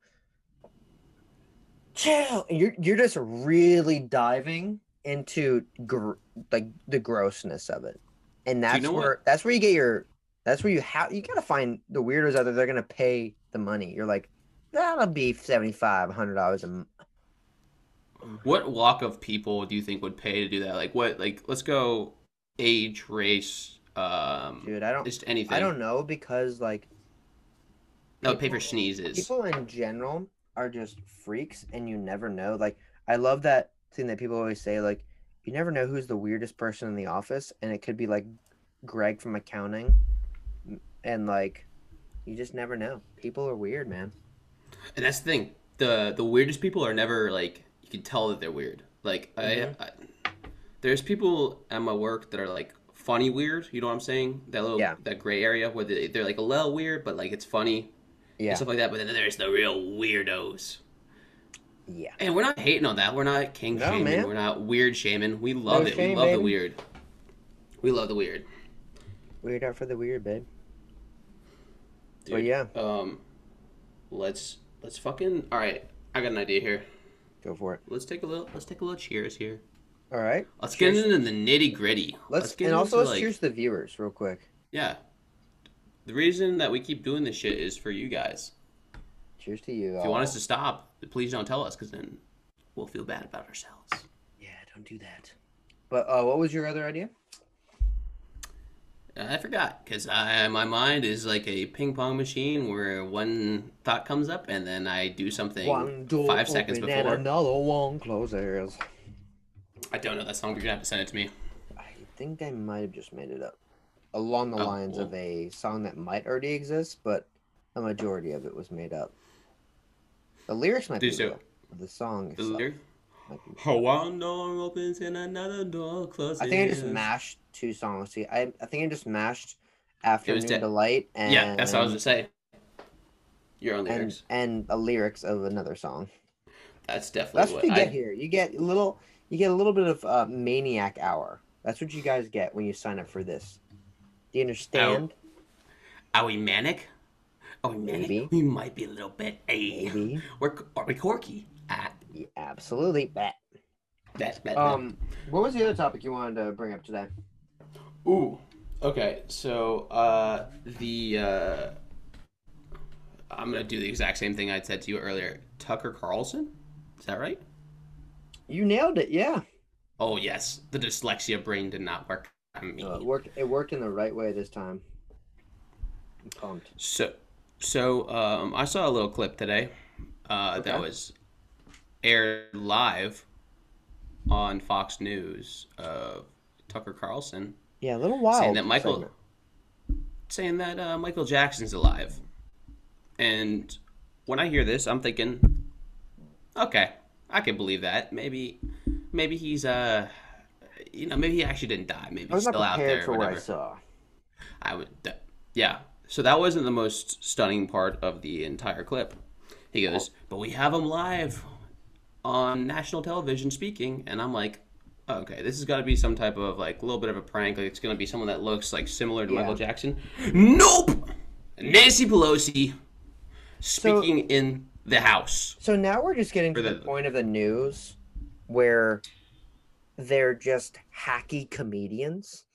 Speaker 1: chill. And you're you're just really diving into gr- like the grossness of it, and that's
Speaker 2: know
Speaker 1: where
Speaker 2: what?
Speaker 1: that's where you get your that's where you have you got to find the weirdos out there. They're gonna pay the money. You're like that'll be seventy five hundred dollars a m-
Speaker 2: What walk of people do you think would pay to do that? Like what? Like let's go age, race, um,
Speaker 1: dude. I don't
Speaker 2: just anything.
Speaker 1: I don't know because like
Speaker 2: would pay for sneezes.
Speaker 1: people in general are just freaks and you never know like i love that thing that people always say like you never know who's the weirdest person in the office and it could be like greg from accounting and like you just never know people are weird man
Speaker 2: And that's the thing. The the weirdest people are never like you can tell that they're weird. Like
Speaker 1: Mhm.
Speaker 2: I, I there's people at my work that are like funny weird, you know what I'm saying? That little
Speaker 1: Yeah.
Speaker 2: that gray area where they, they're like a little weird but like it's funny
Speaker 1: yeah
Speaker 2: and stuff like that. But then there's the real weirdos.
Speaker 1: yeah
Speaker 2: And we're not hating on that. We're not king
Speaker 1: No,
Speaker 2: shaming.
Speaker 1: man.
Speaker 2: We're not weird shaming. We love
Speaker 1: No
Speaker 2: it.
Speaker 1: shame,
Speaker 2: we love the weird. We love the weird.
Speaker 1: weird out for the weird babe
Speaker 2: Dude,
Speaker 1: but yeah
Speaker 2: Um let's let's fucking all right. I got an idea here.
Speaker 1: go for it
Speaker 2: Let's take a little let's take a little cheers here.
Speaker 1: all right
Speaker 2: Let's
Speaker 1: Cheers.
Speaker 2: get into the nitty gritty.
Speaker 1: let's,
Speaker 2: get
Speaker 1: and also let's
Speaker 2: like-
Speaker 1: cheers to the viewers real quick
Speaker 2: Yeah. The reason that we keep doing this shit is for you guys.
Speaker 1: cheers to you
Speaker 2: If you want us to stop, please don't tell us, because then we'll feel bad about ourselves.
Speaker 1: yeah don't do that but uh what was your other idea
Speaker 2: I forgot, because I my mind is like a ping pong machine where one thought comes up and then I do something
Speaker 1: one door
Speaker 2: five seconds
Speaker 1: open and
Speaker 2: before.
Speaker 1: another one closes
Speaker 2: I don't know that song, but you're gonna have to send it to me.
Speaker 1: I think I might have just made it up. Along the
Speaker 2: Oh,
Speaker 1: lines of a song that might already exist, but a majority of it was made up. The lyrics might
Speaker 2: Do
Speaker 1: be
Speaker 2: so.
Speaker 1: real. The song
Speaker 2: The
Speaker 1: itself
Speaker 2: lyric?
Speaker 1: might be.
Speaker 2: Oh, one door opens and another door closes.
Speaker 1: I think I just mashed two songs. See, I, I think I just mashed Afternoon. Delight and
Speaker 2: Yeah, that's what I was gonna say. Your own
Speaker 1: and,
Speaker 2: lyrics.
Speaker 1: and the lyrics of another song.
Speaker 2: That's definitely
Speaker 1: That's what you
Speaker 2: I,
Speaker 1: get here. You get a little you get a little bit of uh, maniac hour. That's what you guys get when you sign up for this. Do you understand?
Speaker 2: Are we manic? Are we manic?
Speaker 1: Maybe.
Speaker 2: We might be a little bit. Hey.
Speaker 1: Maybe.
Speaker 2: We're, are we corky? Ah,
Speaker 1: Yeah, absolutely. Bet.
Speaker 2: that, that,
Speaker 1: Um, what was the other topic you wanted to bring up today?
Speaker 2: Ooh. Okay, so uh, the uh, I'm gonna do the exact same thing I said to you earlier. Tucker Carlson, is that right?
Speaker 1: You nailed it. Yeah,
Speaker 2: Oh yes, the dyslexia brain did not work. I mean,
Speaker 1: Uh, it worked. It worked in the right way this time. I'm pumped.
Speaker 2: so so um, I saw a little clip today uh,
Speaker 1: Okay.
Speaker 2: that was aired live on Fox News of Tucker Carlson
Speaker 1: Yeah, a little wild.
Speaker 2: saying that Michael
Speaker 1: segment.
Speaker 2: saying that uh, Michael Jackson's alive. And when I hear this, I'm thinking, okay, I can believe that. Maybe, maybe he's uh, you know, maybe he actually didn't die. Maybe he's still out there.
Speaker 1: for
Speaker 2: or
Speaker 1: what I
Speaker 2: whatever.
Speaker 1: saw.
Speaker 2: I would, yeah. So that wasn't the most stunning part of the entire clip. He goes, but we have him live on national television speaking, and I'm like, okay, this has got to be some type of like a little bit of a prank. Like it's gonna be someone that looks like similar to
Speaker 1: Yeah.
Speaker 2: Michael Jackson. Nope. Nancy Pelosi speaking in the House.
Speaker 1: So now we're just getting to the
Speaker 2: the-
Speaker 1: point of the news where they're just hacky comedians.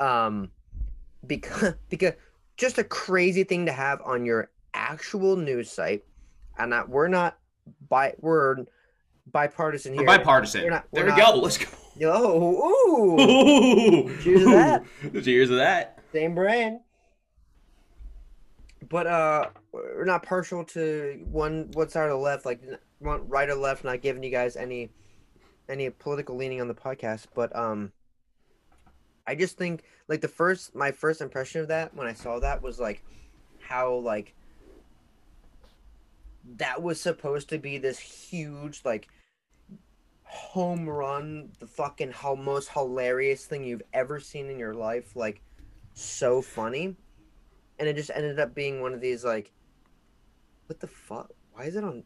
Speaker 1: Um because because just a crazy thing to have on your actual news site. And that we're not by we're bipartisan here.
Speaker 2: We're bipartisan.
Speaker 1: We're not-
Speaker 2: there
Speaker 1: we're
Speaker 2: we
Speaker 1: not-
Speaker 2: go. Let's go.
Speaker 1: Oh, ooh, ooh. Cheers to that.
Speaker 2: Cheers to that.
Speaker 1: same brand. But uh, we're not partial to one one side or the left, like one right or left. Not giving you guys any any political leaning on the podcast, but um, I just think like the first my first impression of that when I saw that was like how like that was supposed to be this huge like home run, the fucking ho- most hilarious thing you've ever seen in your life, like so funny, and it just ended up being one of these like, what the fuck? Why is it on?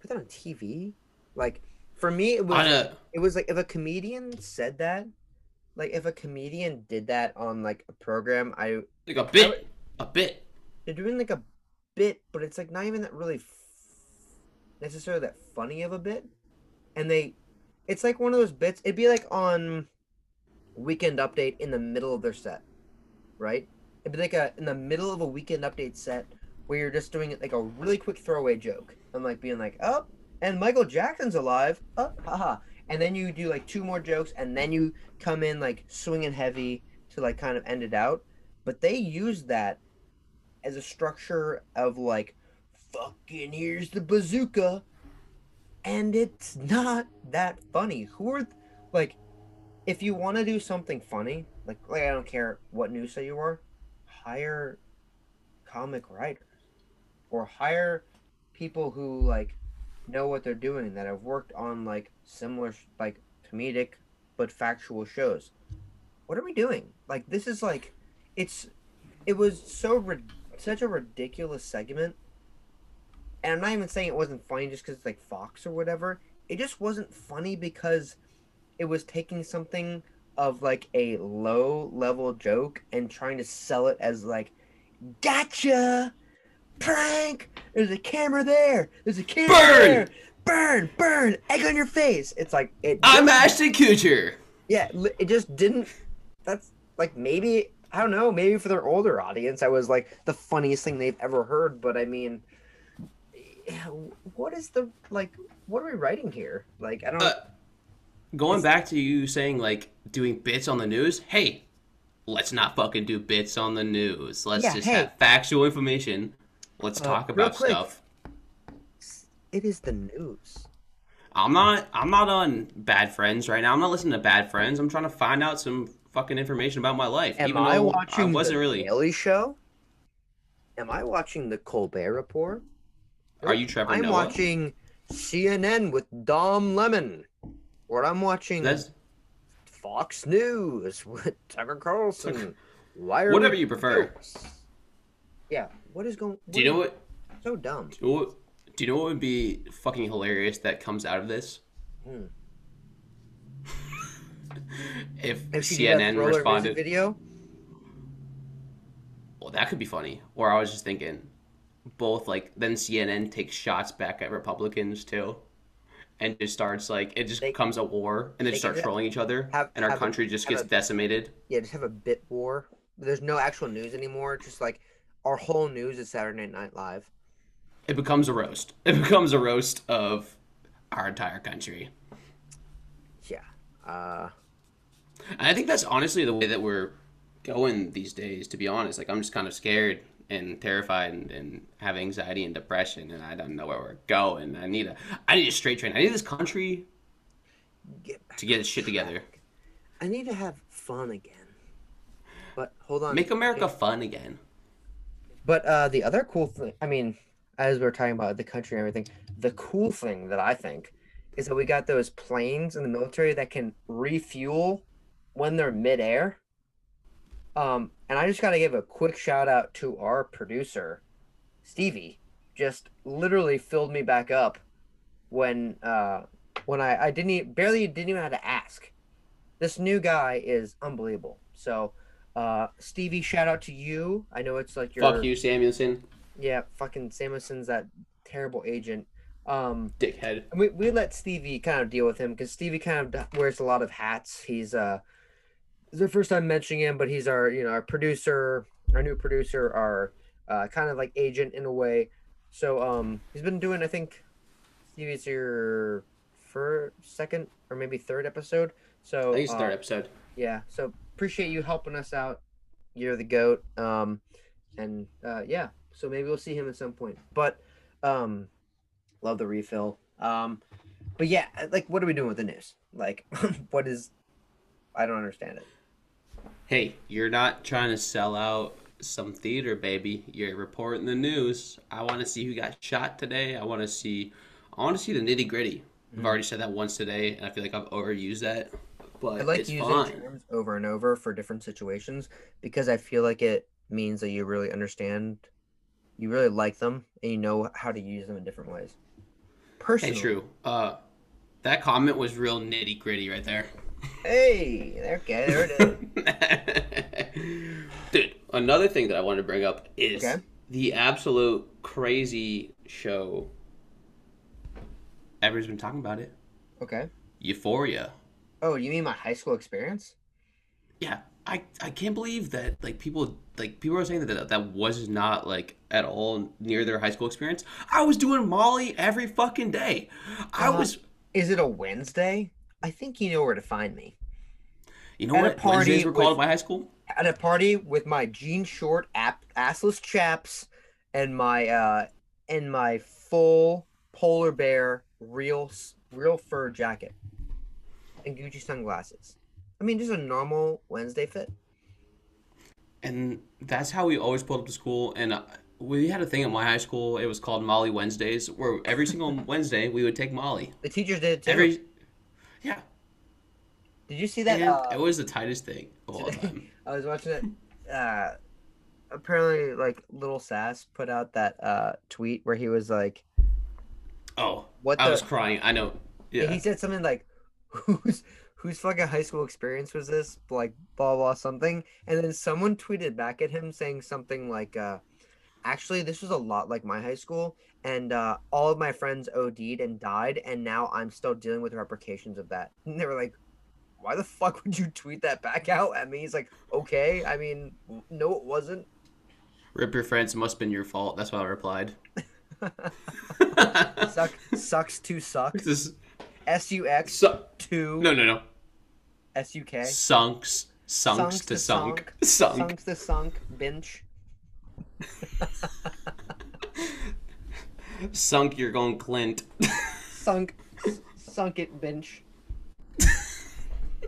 Speaker 1: Put that on TV? Like for me, it was it was like if a comedian said that, like if a comedian did that on like a program, I
Speaker 2: like a bit, a bit.
Speaker 1: they're doing like a bit, but it's like not even that really f- necessarily that funny of a bit. And they, it's like one of those bits. It'd be like on Weekend Update in the middle of their set, right? It'd be like a in the middle of a Weekend Update set where you're just doing it like a really quick throwaway joke and like being like, oh, and Michael Jackson's alive, oh, haha. And then you do like two more jokes, and then you come in like swinging heavy to like kind of end it out. But they use that as a structure of like fucking here's the bazooka and it's not that funny. Who are like if you want to do something funny like like i don't care what news site you are hire comic writers or hire people who like know what they're doing that have worked on like similar like comedic but factual shows. What are we doing? Like this is like it's it was so rid- such a ridiculous segment and i'm not even saying it wasn't funny just because it's like fox or whatever. It just wasn't funny because it was taking something of like a low level joke and trying to sell it as like gotcha! Prank! There's a camera there! There's a camera
Speaker 2: Burn!
Speaker 1: there! Burn! Burn! Egg on your face! It's like it
Speaker 2: I'm Ashton Kutcher.
Speaker 1: yeah it just didn't that's like maybe i don't know maybe for their older audience that was like the funniest thing they've ever heard but i mean what is the like what are we writing here like i don't
Speaker 2: Uh, Going back to you saying like doing bits on the news. Hey, let's not fucking do bits on the news. Let's
Speaker 1: Yeah,
Speaker 2: just
Speaker 1: hey.
Speaker 2: have factual information. Let's
Speaker 1: Uh,
Speaker 2: talk about stuff.
Speaker 1: it is the news
Speaker 2: I'm not I'm not on Bad Friends right now. I'm not listening to Bad Friends. I'm trying to find out some fucking information about my life.
Speaker 1: am
Speaker 2: even
Speaker 1: i watching
Speaker 2: I wasn't
Speaker 1: the
Speaker 2: really.
Speaker 1: daily show am i watching the colbert report
Speaker 2: Are you Trevor
Speaker 1: i'm
Speaker 2: Noah?
Speaker 1: watching cnn with don lemon or i'm watching
Speaker 2: That's
Speaker 1: Fox News with Tucker Carlson. Why
Speaker 2: Whatever you prefer.
Speaker 1: Yeah. What is going?
Speaker 2: Do you know what?
Speaker 1: So dumb.
Speaker 2: Do you know what, do you know what would be fucking hilarious that comes out of this?
Speaker 1: Hmm.
Speaker 2: if
Speaker 1: If she did that
Speaker 2: CNN responded,
Speaker 1: video,
Speaker 2: well, that could be funny. Or I was just thinking, both like then CNN takes shots back at Republicans too, and just starts like it just
Speaker 1: They-
Speaker 2: becomes a war, and they just start trolling each other,
Speaker 1: have-
Speaker 2: and our
Speaker 1: have a-
Speaker 2: country just gets
Speaker 1: a-
Speaker 2: decimated.
Speaker 1: yeah, just have a bit war. There's no actual news anymore. Just like our whole news is Saturday Night Live.
Speaker 2: It becomes a roast. It becomes a roast of our entire country.
Speaker 1: Yeah. Uh,
Speaker 2: And I think that's honestly the way that we're going these days, to be honest. Like, I'm just kind of scared and terrified and, and have anxiety and depression, and I don't know where we're going. I need a, I need a straight train. I need this country
Speaker 1: get
Speaker 2: to get its shit together.
Speaker 1: I need to have fun again. But hold on.
Speaker 2: Make America fun again.
Speaker 1: But uh, the other cool thing, I mean, as we're talking about the country and everything, the cool thing that I think is that we got those planes in the military that can refuel when they're midair. Um, and I just got to give a quick shout out to our producer, Stevie. Just literally filled me back up when uh, when I, I didn't e- barely didn't even have to ask. This new guy is unbelievable. So, uh, Stevie, shout out to you. I know it's like your
Speaker 2: Fuck you, Samuelson,
Speaker 1: yeah, fucking Samuelson's that terrible agent. Um,
Speaker 2: dickhead.
Speaker 1: we we let Stevie kind of deal with him because Stevie kind of wears a lot of hats. He's uh, it's the first time mentioning him, but he's our you know our producer, our new producer, our uh, kind of like agent in a way. So um, he's been doing I think Stevie's your first, second, or maybe third episode. So
Speaker 2: I think it's
Speaker 1: uh,
Speaker 2: third episode.
Speaker 1: yeah. So appreciate you helping us out. You're the goat. Um and uh yeah. So maybe we'll see him at some point. But um love the refill. Um but yeah like what are we doing with the news? Like what is i don't understand it
Speaker 2: Hey, you're not trying to sell out some theater, baby. You're reporting the news. I want to see who got shot today. I want to see, I want to see the nitty gritty. I've already said that once today, and I feel like I've overused that. But
Speaker 1: I like using
Speaker 2: fine.
Speaker 1: terms over and over for different situations because I feel like it means that you really understand, you really like them, and you know how to use them in different ways. Personally,
Speaker 2: Hey, true. Uh, that comment was real nitty gritty right there.
Speaker 1: Hey, okay, there it is.
Speaker 2: Dude, another thing that I wanted to bring up is
Speaker 1: Okay.
Speaker 2: the absolute crazy show. Everyone's been talking about it.
Speaker 1: okay.
Speaker 2: Euphoria.
Speaker 1: Oh, you mean my high school experience?
Speaker 2: Yeah, I I can't believe that like people like people are saying that that, was not like at all near their high school experience. I was doing Molly every fucking day. I
Speaker 1: Uh,
Speaker 2: was
Speaker 1: Is it a Wednesday? I think you know where to find me.
Speaker 2: you know
Speaker 1: at a
Speaker 2: what
Speaker 1: party
Speaker 2: Wednesdays were called
Speaker 1: with-
Speaker 2: at my high school?
Speaker 1: At a party with my jean short, app, assless chaps, and my uh, and my full polar bear real real fur jacket, and Gucci sunglasses. I mean, just a normal Wednesday fit.
Speaker 2: And that's how we always pulled up to school. And uh, we had a thing at my high school. It was called Molly Wednesdays, where every single Wednesday we would take Molly.
Speaker 1: The teachers did it too.
Speaker 2: Every yeah,
Speaker 1: Did you see that?
Speaker 2: and
Speaker 1: uh,
Speaker 2: it was the tightest thing of all time.
Speaker 1: I was watching it. Uh, apparently, like Little Sass put out that uh tweet where he was like,
Speaker 2: Oh,
Speaker 1: "What
Speaker 2: I
Speaker 1: the?"
Speaker 2: was crying. I know. Yeah.
Speaker 1: He said something like, "Who's." whose fucking high school experience was this?" Like blah blah something, and then someone tweeted back at him saying something like, uh, "Actually, this was a lot like my high school, and uh, all of my friends OD'd and died, and now I'm still dealing with repercussions of that." And they were like. Why the fuck would you tweet that back out at me? He's like, okay. I mean, no, it wasn't.
Speaker 2: Rip your friends must have been your fault. That's what I replied.
Speaker 1: Suck, sucks to suck.
Speaker 2: This
Speaker 1: S U X
Speaker 2: su-
Speaker 1: to
Speaker 2: no, no, no.
Speaker 1: S U K.
Speaker 2: Sunks, sunks to sunk, sunk.
Speaker 1: Sunks to sunk. Bench.
Speaker 2: Sunk, you're going Clint.
Speaker 1: Sunk. Sunk it bench.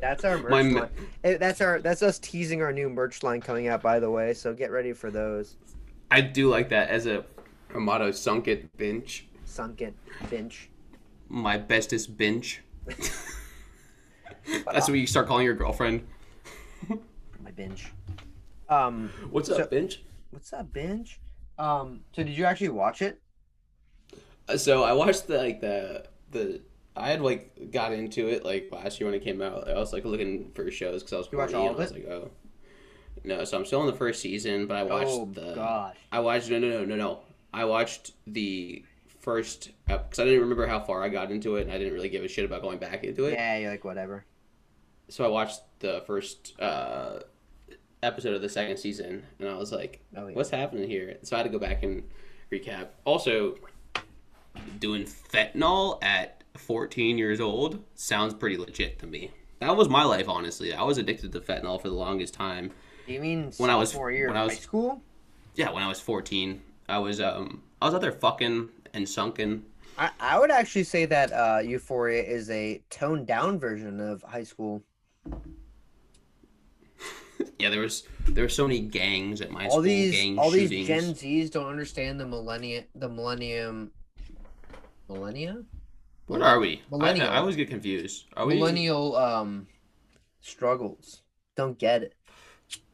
Speaker 1: That's our merch
Speaker 2: My
Speaker 1: line. Eh, That's our. That's us teasing our new merch line coming out. By the way, so get ready for those.
Speaker 2: I do like that as a, a motto. Sunk it, bench.
Speaker 1: Sunk it bench.
Speaker 2: My bestest bench. That's what you start calling your girlfriend.
Speaker 1: My bench. Um,
Speaker 2: What's
Speaker 1: So-
Speaker 2: up, bench?
Speaker 1: What's that binge? Um, so did you actually watch it?
Speaker 2: Uh, So I watched the like the the I had like got into it like last year when it came out. I was like looking for shows because I was
Speaker 1: You watch all of
Speaker 2: I was like, oh. No, so I'm still in the first season, but I watched
Speaker 1: oh
Speaker 2: the.
Speaker 1: gosh.
Speaker 2: I watched no no no no no. I watched the first because I didn't remember how far I got into it, and I didn't really give a shit about going back into it.
Speaker 1: Yeah, you're like whatever.
Speaker 2: So I watched the first uh, episode of the second season, and I was like,
Speaker 1: Oh yeah.
Speaker 2: "What's happening here?" So I had to go back and recap. Also, doing fentanyl at 14 years old sounds pretty legit to me. That was my life, honestly. I was addicted to fentanyl for the longest time.
Speaker 1: You mean
Speaker 2: When I was-
Speaker 1: four years
Speaker 2: when I was-
Speaker 1: high school?
Speaker 2: Yeah, when I was 14, I was um I was out there fucking and sunken.
Speaker 1: I, I would actually say that uh, Euphoria is a toned down version of high school.
Speaker 2: Yeah, there was there were so many gangs at my
Speaker 1: all
Speaker 2: school.
Speaker 1: these
Speaker 2: gang
Speaker 1: all
Speaker 2: shootings.
Speaker 1: these Gen Zs don't understand the millennium the millennium millennia
Speaker 2: What are we? I,
Speaker 1: Millennial.
Speaker 2: I always get confused. Are we?
Speaker 1: millennial um struggles. Don't get it.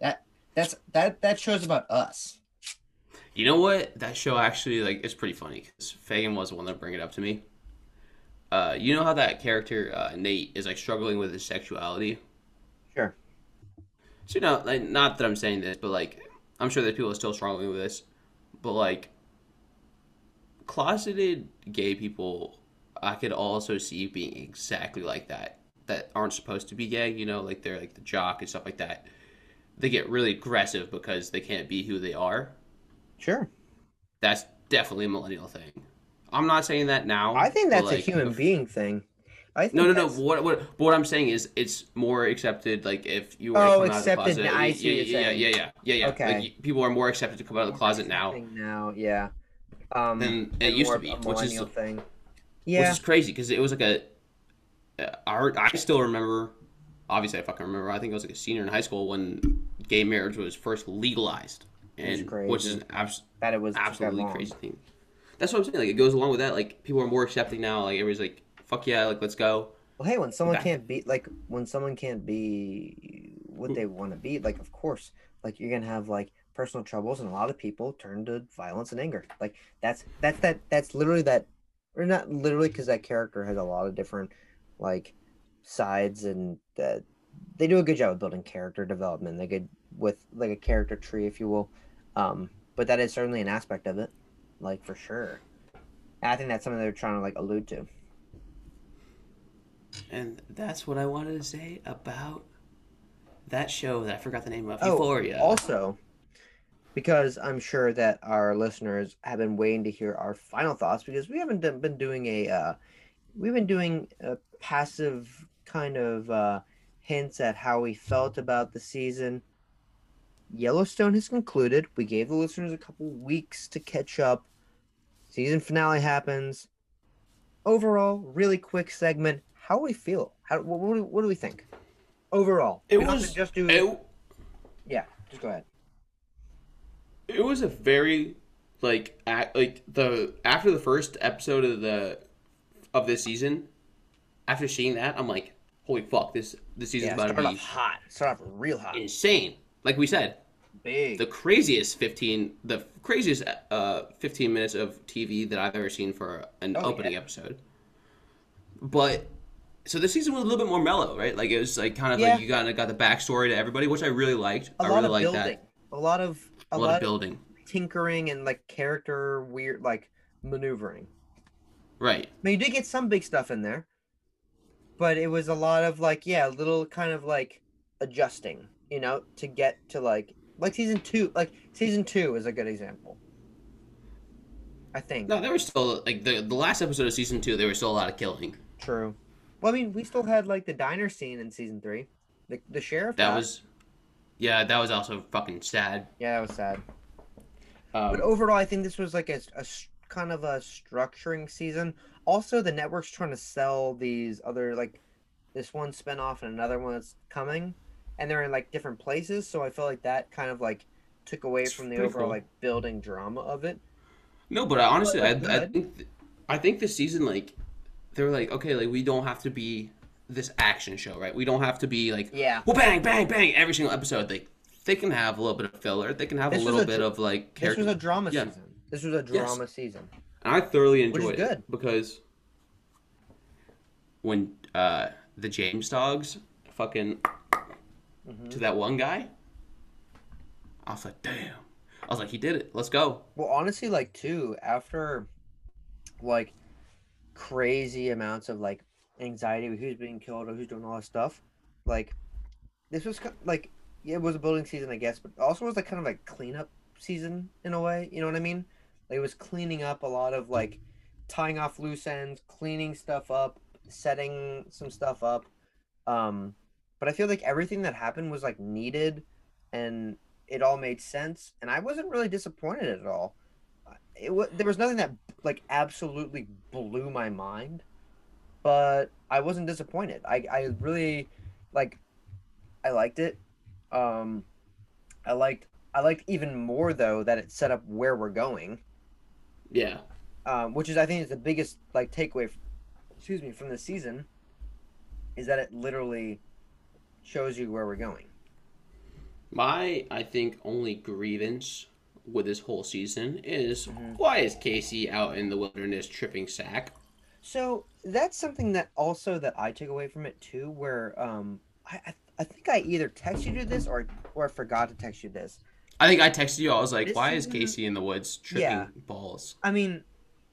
Speaker 1: That that's that that show's about us.
Speaker 2: You know what? That show actually like it's pretty funny because Fagan was the one that bring it up to me. Uh, you know how that character uh, Nate is like struggling with his sexuality.
Speaker 1: Sure.
Speaker 2: So you know, like, not that I'm saying this, but like I'm sure that people are still struggling with this. But like closeted gay people, I could also see being exactly like that. That aren't supposed to be gay. You know, like they're like the jock and stuff like that. They get really aggressive because they can't be who they are.
Speaker 1: Sure.
Speaker 2: That's definitely a millennial thing. I'm not saying that now.
Speaker 1: I think that's a human
Speaker 2: if-
Speaker 1: being thing. I think
Speaker 2: No, no, no. What, what, but what I'm saying is, it's more accepted. Like if you were
Speaker 1: Oh,
Speaker 2: to come out of the
Speaker 1: accepted
Speaker 2: closet,
Speaker 1: I
Speaker 2: yeah,
Speaker 1: see
Speaker 2: yeah, yeah, yeah, yeah, yeah, yeah.
Speaker 1: Okay.
Speaker 2: Like people are more accepted to come out of the closet now
Speaker 1: now, yeah. Um,
Speaker 2: than it used to be, which is
Speaker 1: thing. Yeah.
Speaker 2: Which is crazy because it was like a. uh, I still remember. Obviously, I fucking remember. I think I was like a senior in high school when gay marriage was first legalized,
Speaker 1: Which is
Speaker 2: and which is abs-
Speaker 1: that it was
Speaker 2: absolutely crazy thing. That's what I'm saying. Like it goes along with that. Like people are more accepting now. Like everybody's like fuck yeah, like let's go.
Speaker 1: Well, hey, when someone
Speaker 2: Back-
Speaker 1: can't be like when someone can't be what they want to be, like of course, like you're gonna have like personal troubles, and a lot of people turn to violence and anger. Like that's that's that that's literally that, or not literally, because that character has a lot of different like sides, and that they do a good job of building character development. They good with like a character tree, if you will. Um, but that is certainly an aspect of it, like for sure. And I think that's something they're trying to like allude to.
Speaker 2: And that's what I wanted to say about that show that I forgot the name of.
Speaker 1: Oh,
Speaker 2: Euphoria.
Speaker 1: Also, because I'm sure that our listeners have been waiting to hear our final thoughts because we haven't been doing a uh, we've been doing a passive kind of uh, hints at how we felt about the season. Yellowstone has concluded. We gave the listeners a couple weeks to catch up. Season finale happens. Overall, really quick segment. How do we feel? How what, what, do, what do we think? Overall,
Speaker 2: It
Speaker 1: We
Speaker 2: was
Speaker 1: just do
Speaker 2: it,
Speaker 1: yeah. Just go ahead.
Speaker 2: it was a very like at, like the after the first episode of the of this season, after seeing that, I'm like, holy fuck, this this season's
Speaker 1: Yeah,
Speaker 2: about to
Speaker 1: off
Speaker 2: be
Speaker 1: hot. Start off real hot.
Speaker 2: insane. Like we said,
Speaker 1: Big.
Speaker 2: the craziest 15 the craziest uh 15 minutes of TV that I've ever seen for an
Speaker 1: Oh,
Speaker 2: opening
Speaker 1: yeah.
Speaker 2: episode. But so the season was a little bit more mellow, right? Like it was like kind of
Speaker 1: Yeah.
Speaker 2: like you kind of got the backstory to everybody, which I really liked.
Speaker 1: a
Speaker 2: I
Speaker 1: lot
Speaker 2: really
Speaker 1: of
Speaker 2: liked
Speaker 1: building.
Speaker 2: that.
Speaker 1: A lot of a,
Speaker 2: A
Speaker 1: lot,
Speaker 2: lot of building.
Speaker 1: tinkering and like character weird like maneuvering.
Speaker 2: Right.
Speaker 1: I mean, you did get some big stuff in there, but it was a lot of like yeah, little kind of like adjusting, you know, to get to like like season two. Like season two is a good example. I think
Speaker 2: No, there was still like the the last episode of season 2, there was still a lot of killing.
Speaker 1: true. Well, I mean, we still had like the diner scene in season three. The the sheriff.
Speaker 2: That
Speaker 1: died.
Speaker 2: was Yeah, that was also fucking sad.
Speaker 1: yeah, that was sad.
Speaker 2: Um,
Speaker 1: But overall, I think this was like a kind of a structuring season. Also, the network's trying to sell these other like this one spinoff and another one that's coming, and they're in like different places. So I feel like that kind of like took away from the overall
Speaker 2: cool.
Speaker 1: like building drama of it.
Speaker 2: No, but I honestly, I,
Speaker 1: But,
Speaker 2: I
Speaker 1: good.
Speaker 2: think, th- I think this season, like, they were like, okay, like we don't have to be this action show, right? We don't have to be like,
Speaker 1: Yeah.
Speaker 2: well, bang, bang, bang, every single episode. They, they can have a little bit of filler. They can have
Speaker 1: This
Speaker 2: a little
Speaker 1: a
Speaker 2: bit
Speaker 1: dr-
Speaker 2: of like
Speaker 1: This was a drama
Speaker 2: Yeah.
Speaker 1: season. This was a drama season.
Speaker 2: and I thoroughly enjoyed
Speaker 1: good.
Speaker 2: it because when uh the James dogs fucking
Speaker 1: Mhm.
Speaker 2: to that one guy, I was like, damn. I was like, he did it. Let's go.
Speaker 1: Well, honestly, like too, after like crazy amounts of like anxiety who's being killed or who's doing all this stuff, like this was like yeah, it was a building season, I guess, but also was like kind of like cleanup season in a way. You know what I mean? Like it was cleaning up a lot of like tying off loose ends, cleaning stuff up, setting some stuff up. Um, but I feel like everything that happened was like needed, and it all made sense, and I wasn't really disappointed at all. It there was nothing that like absolutely blew my mind, but I wasn't disappointed. I I really like I liked it. Um, I liked I liked even more though that it set up where we're going,
Speaker 2: Yeah.
Speaker 1: um, which is I think is the biggest like takeaway. f- Excuse me from the season, is that it literally shows you where we're going.
Speaker 2: My, I think, only grievance with this whole season is
Speaker 1: Mhm.
Speaker 2: why is Kayce out in the wilderness tripping sack?
Speaker 1: So that's something that also that I took away from it too, where um I I, I think I either texted you this or or I forgot to text you this.
Speaker 2: I think I texted you. I was like,
Speaker 1: This
Speaker 2: why is Kayce in the woods tripping
Speaker 1: Yeah.
Speaker 2: balls?
Speaker 1: I mean,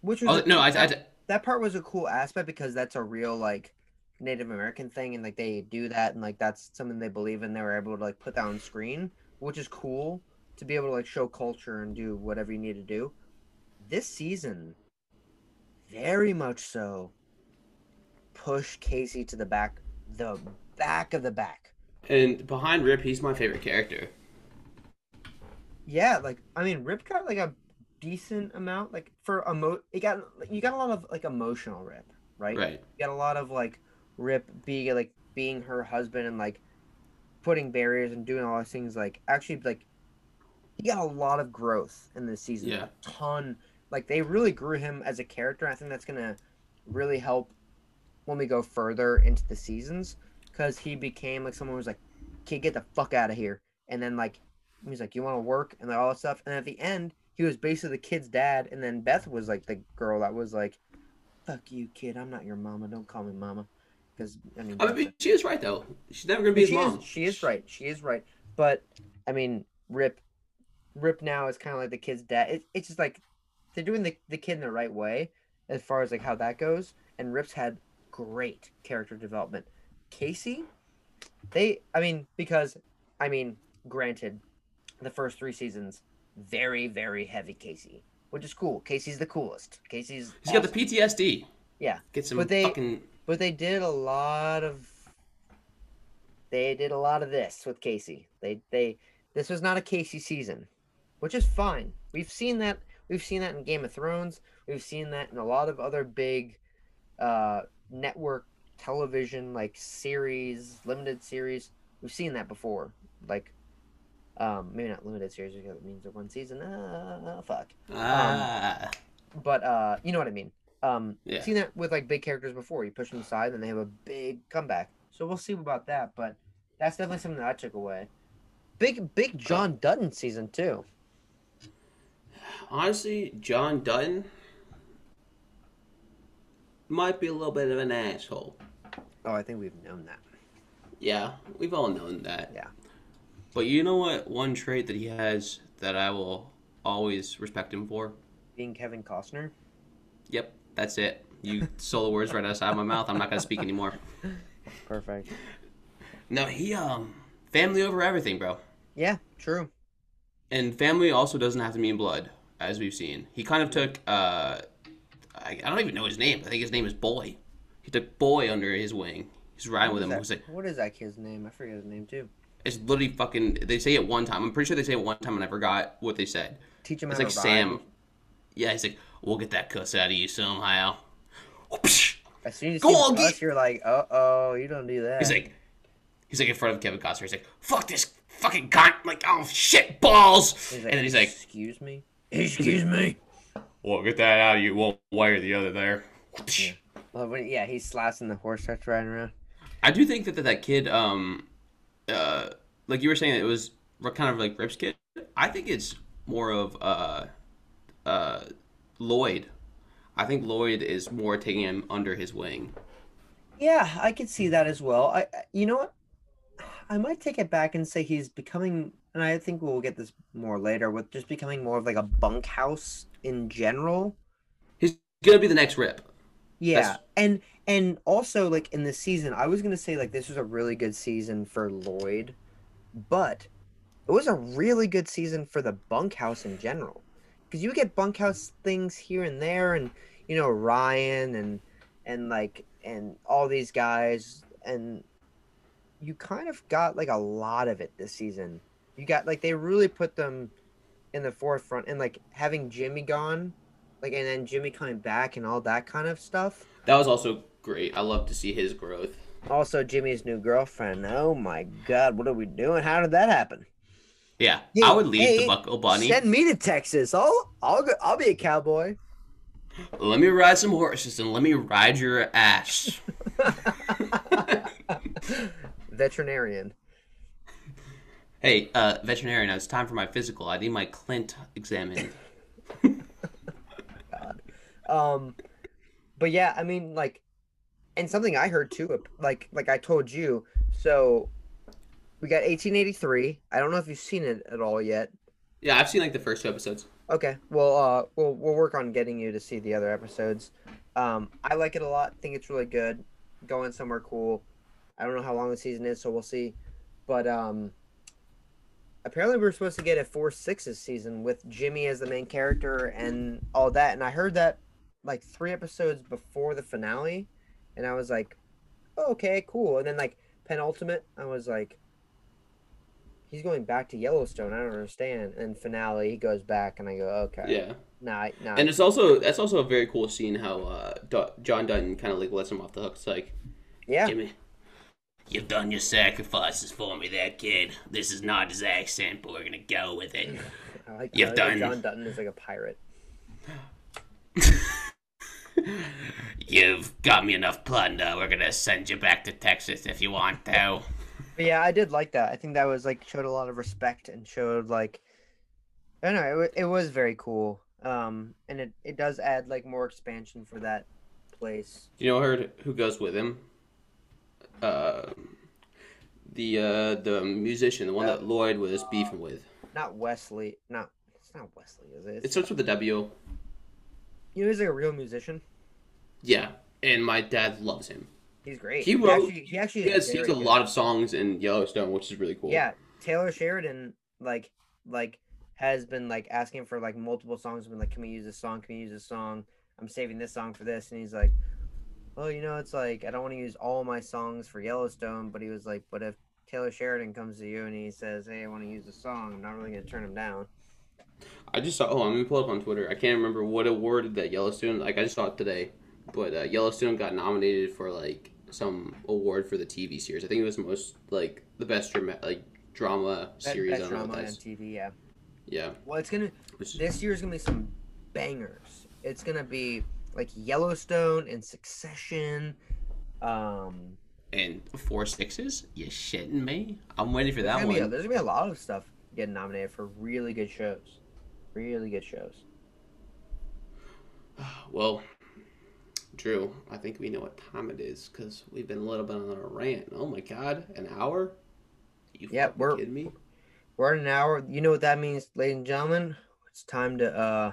Speaker 1: which was
Speaker 2: Oh, no, I, I,
Speaker 1: that, that part was a cool aspect because that's a real like Native American thing, and like they do that, and like that's something they believe in. They were able to like put that on screen, which is cool to be able to like show culture and do whatever you need to do. This season, very much so, push Kayce to the back, the back of the back.
Speaker 2: and behind Rip, he's my favorite character.
Speaker 1: Yeah, like I mean, Rip got like a decent amount, like for emo. It got you got a lot of like emotional Rip, right?
Speaker 2: Right.
Speaker 1: You got a lot of like Rip being like being her husband and like putting barriers and doing all those things. Like actually, like he got a lot of growth in this season.
Speaker 2: Yeah.
Speaker 1: a ton. Like they really grew him as a character. I think that's gonna really help when we go further into the seasons because he became like someone who was like, "Kid, get the fuck out of here," and then like he's like, "You want to work?" and like, all that stuff. And at the end, he was basically the kid's dad, and then Beth was like the girl that was like, "Fuck you, kid. I'm not your mama. Don't call me mama." Because I mean,
Speaker 2: I mean, she is right though. She's never gonna be his
Speaker 1: she
Speaker 2: mom.
Speaker 1: is she is right. She is right. But I mean, Rip, Rip now is kind of like the kid's dad. It, it's just like they're doing the the kid in the right way as far as like how that goes. And Rip's had great character development. Kayce, they, I mean, because I mean, granted, the first three seasons very very heavy Kayce, which is cool. Kayce's the coolest. Kayce's
Speaker 2: He's got the PTSD.
Speaker 1: Yeah.
Speaker 2: Get some
Speaker 1: But they-
Speaker 2: fucking.
Speaker 1: but they did a lot of they did a lot of this with Kayce. They they this was not a Kayce season, which is fine. We've seen that we've seen that in Game of Thrones. We've seen that in a lot of other big uh network television like series, limited series. We've seen that before. Like um maybe not limited series because it means they're one season. Ah fuck
Speaker 2: Ah.
Speaker 1: but uh you know what i mean um
Speaker 2: Yeah.
Speaker 1: seen that with like big characters before you push them aside and they have a big comeback so we'll see about that but that's definitely something that i took away big big john dutton season too
Speaker 2: Honestly, John Dutton might be a little bit of an asshole.
Speaker 1: oh i think we've known that
Speaker 2: Yeah, we've all known that.
Speaker 1: Yeah.
Speaker 2: But you know what? One trait that he has that I will always respect him for.
Speaker 1: being kevin costner
Speaker 2: Yep, that's it. You stole the words right outside my mouth. I'm not gonna speak anymore.
Speaker 1: perfect
Speaker 2: No, he um family over everything, bro.
Speaker 1: yeah true
Speaker 2: And family also doesn't have to mean blood, as we've seen. He kind of took uh I, I don't even know his name. I think his name is Boy. He took Boy under his wing. He's riding with him. was like
Speaker 1: what is that kid's name i forget his name too
Speaker 2: it's literally fucking. They say it one time. I'm pretty sure they say it one time, and I forgot what they said.
Speaker 1: teach him
Speaker 2: It's
Speaker 1: how
Speaker 2: like
Speaker 1: to
Speaker 2: Sam.
Speaker 1: ride.
Speaker 2: Yeah, he's like, we'll get that cuss out of you somehow.
Speaker 1: As soon as you
Speaker 2: Go
Speaker 1: see
Speaker 2: on,
Speaker 1: us,
Speaker 2: get-
Speaker 1: you're like uh-oh you don't do that
Speaker 2: He's like, he's like in front of Kevin Costner. He's like, fuck this fucking cunt. like, oh shit balls.
Speaker 1: He's
Speaker 2: and then he's like,
Speaker 1: excuse me excuse me
Speaker 2: well, get that out of you one way or the other there. Whoopsh.
Speaker 1: well, when, yeah he's slashing the horse starts riding around
Speaker 2: I do think that that, that kid, um, uh, like you were saying, it was kind of like Rip's kid. I think it's more of uh, uh, Lloyd. I think Lloyd is more taking him under his wing.
Speaker 1: Yeah, I could see that as well. I, I- you know what? I might take it back and say he's becoming, and I think we'll get this more later, with just becoming more of like a bunkhouse in general.
Speaker 2: He's gonna be the next Rip.
Speaker 1: Yeah,
Speaker 2: That's-
Speaker 1: and and also like in the season, I was gonna say like this was a really good season for Lloyd, but it was a really good season for the bunkhouse in general, because you get bunkhouse things here and there, and you know Ryan and and like and all these guys, and you kind of got like a lot of it this season. You got like they really put them in the forefront, and like having Jimmy gone, like and then Jimmy coming back and all that kind of stuff.
Speaker 2: That was also great. I love to see his growth.
Speaker 1: Also, Jimmy's new girlfriend. Oh my God, what are we doing? How did that happen?
Speaker 2: Yeah,
Speaker 1: Hey,
Speaker 2: I would leave
Speaker 1: hey,
Speaker 2: the Buckle Bunny.
Speaker 1: Send me to Texas. I'll I'll go, I'll be a cowboy.
Speaker 2: Let me ride some horses and let me ride your ass.
Speaker 1: Veterinarian.
Speaker 2: Hey, uh, veterinarian, it's time for my physical. I need my Clint examined.
Speaker 1: Um, but yeah, I mean, like, and something I heard too, like like I told you. So we got 1883. I don't know if you've seen it at all yet.
Speaker 2: Yeah, I've seen like the first two episodes.
Speaker 1: Okay. Well, uh, we'll we'll work on getting you to see the other episodes. Um, I like it a lot. Think it's really good. Going somewhere cool. I don't know how long the season is, so we'll see. But um, apparently we're supposed to get a four sixes season with Jimmy as the main character and all that. And I heard that like three episodes before the finale, and I was like, oh, okay, cool. And then like penultimate, I was like. He's going back to Yellowstone. I don't understand. And finale, he goes back, and I go, okay.
Speaker 2: Yeah.
Speaker 1: Nah, nah.
Speaker 2: And it's also that's also a very cool scene how uh, John Dutton kind of like lets him off the hook. It's like,
Speaker 1: yeah.
Speaker 2: Jimmy, you've done your sacrifices for me, there, kid. This is not his accent, but we're gonna go with it.
Speaker 1: I like,
Speaker 2: You've
Speaker 1: I like
Speaker 2: done-
Speaker 1: John Dutton is like a pirate.
Speaker 2: You've got me enough plunder. We're gonna send you back to Texas if you want to.
Speaker 1: But yeah, I did like that. I think that was like showed a lot of respect and showed like I don't know, it, wa- it was very cool. Um, and it it does add like more expansion for that place.
Speaker 2: You know, heard who goes with him? Uh, the uh, the musician, the one that Lloyd was beefing with.
Speaker 1: Not Wesley. Not it's not Wesley, is it?
Speaker 2: It starts with a W.
Speaker 1: you know, he's like a real musician.
Speaker 2: Yeah, and my dad loves him.
Speaker 1: He's great.
Speaker 2: He wrote-
Speaker 1: Actually, he actually
Speaker 2: He has, he has a
Speaker 1: good.
Speaker 2: lot of songs in Yellowstone, which is really cool.
Speaker 1: Yeah, Taylor Sheridan like like has been like asking for like multiple songs. Been like, can we use this song? Can we use this song? I'm saving this song for this, and he's like, well, you know, it's like I don't want to use all my songs for Yellowstone, but he was like, but if Taylor Sheridan comes to you and he says, hey, I want to use a song, I'm not really gonna turn him down.
Speaker 2: I just saw. Oh, I'm gonna pull up on Twitter. I can't remember what award that Yellowstone. Like I just saw it today, but uh, Yellowstone got nominated for like some award for the TV series. I think it was most like the best drama like drama
Speaker 1: That-
Speaker 2: series.
Speaker 1: Best
Speaker 2: I don't know
Speaker 1: drama on. TV, yeah.
Speaker 2: Yeah,
Speaker 1: Well, it's gonna
Speaker 2: which
Speaker 1: this year's gonna be some bangers. It's gonna be like Yellowstone and Succession. Um,
Speaker 2: and four sixes. You shitting me? I'm waiting for that
Speaker 1: be a,
Speaker 2: one.
Speaker 1: there's gonna be a lot of stuff getting nominated for really good shows. Really good shows.
Speaker 2: Well, Drew, I think we know what time it is because we've been a little bit on a rant. Oh my god, an hour? You
Speaker 1: Yeah, we're-
Speaker 2: kidding me?
Speaker 1: We're at an hour. You know what that means, ladies and gentlemen. It's time to uh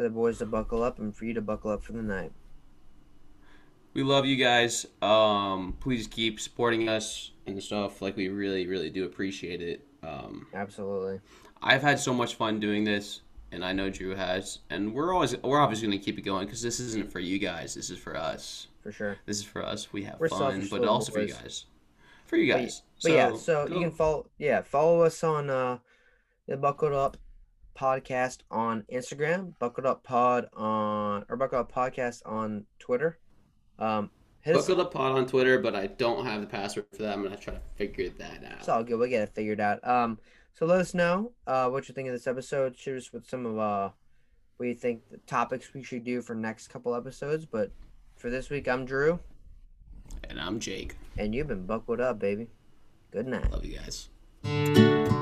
Speaker 1: for the boys to buckle up and for you to buckle up for the night.
Speaker 2: We love you guys. Um, please keep supporting us and stuff. Like we really, really do appreciate it. Um,
Speaker 1: Absolutely.
Speaker 2: I've had so much fun doing this, and I know Drew has. And we're always, we're obviously going to keep it going because this isn't for you guys. This is for us.
Speaker 1: For sure.
Speaker 2: This is for us. We have
Speaker 1: We're
Speaker 2: fun, but also for you guys. For you
Speaker 1: But-
Speaker 2: guys.
Speaker 1: But yeah, so
Speaker 2: go-
Speaker 1: you can follow yeah, follow us on uh the Buckled Up podcast on Instagram, Buckled Up Pod on or Buckled Up Podcast on Twitter. Um hit us
Speaker 2: Buckled up pod on Twitter, but I don't have the password for that. I'm gonna try to figure that out.
Speaker 1: It's all good. We'll get it figured out. Um, so let us know uh, what you think of this episode. Shoot us with some of uh, what you think the topics we should do for next couple episodes. But for this week, I'm Drew,
Speaker 2: And I'm Jake.
Speaker 1: and you've been buckled up, baby. Good night.
Speaker 2: Love you guys.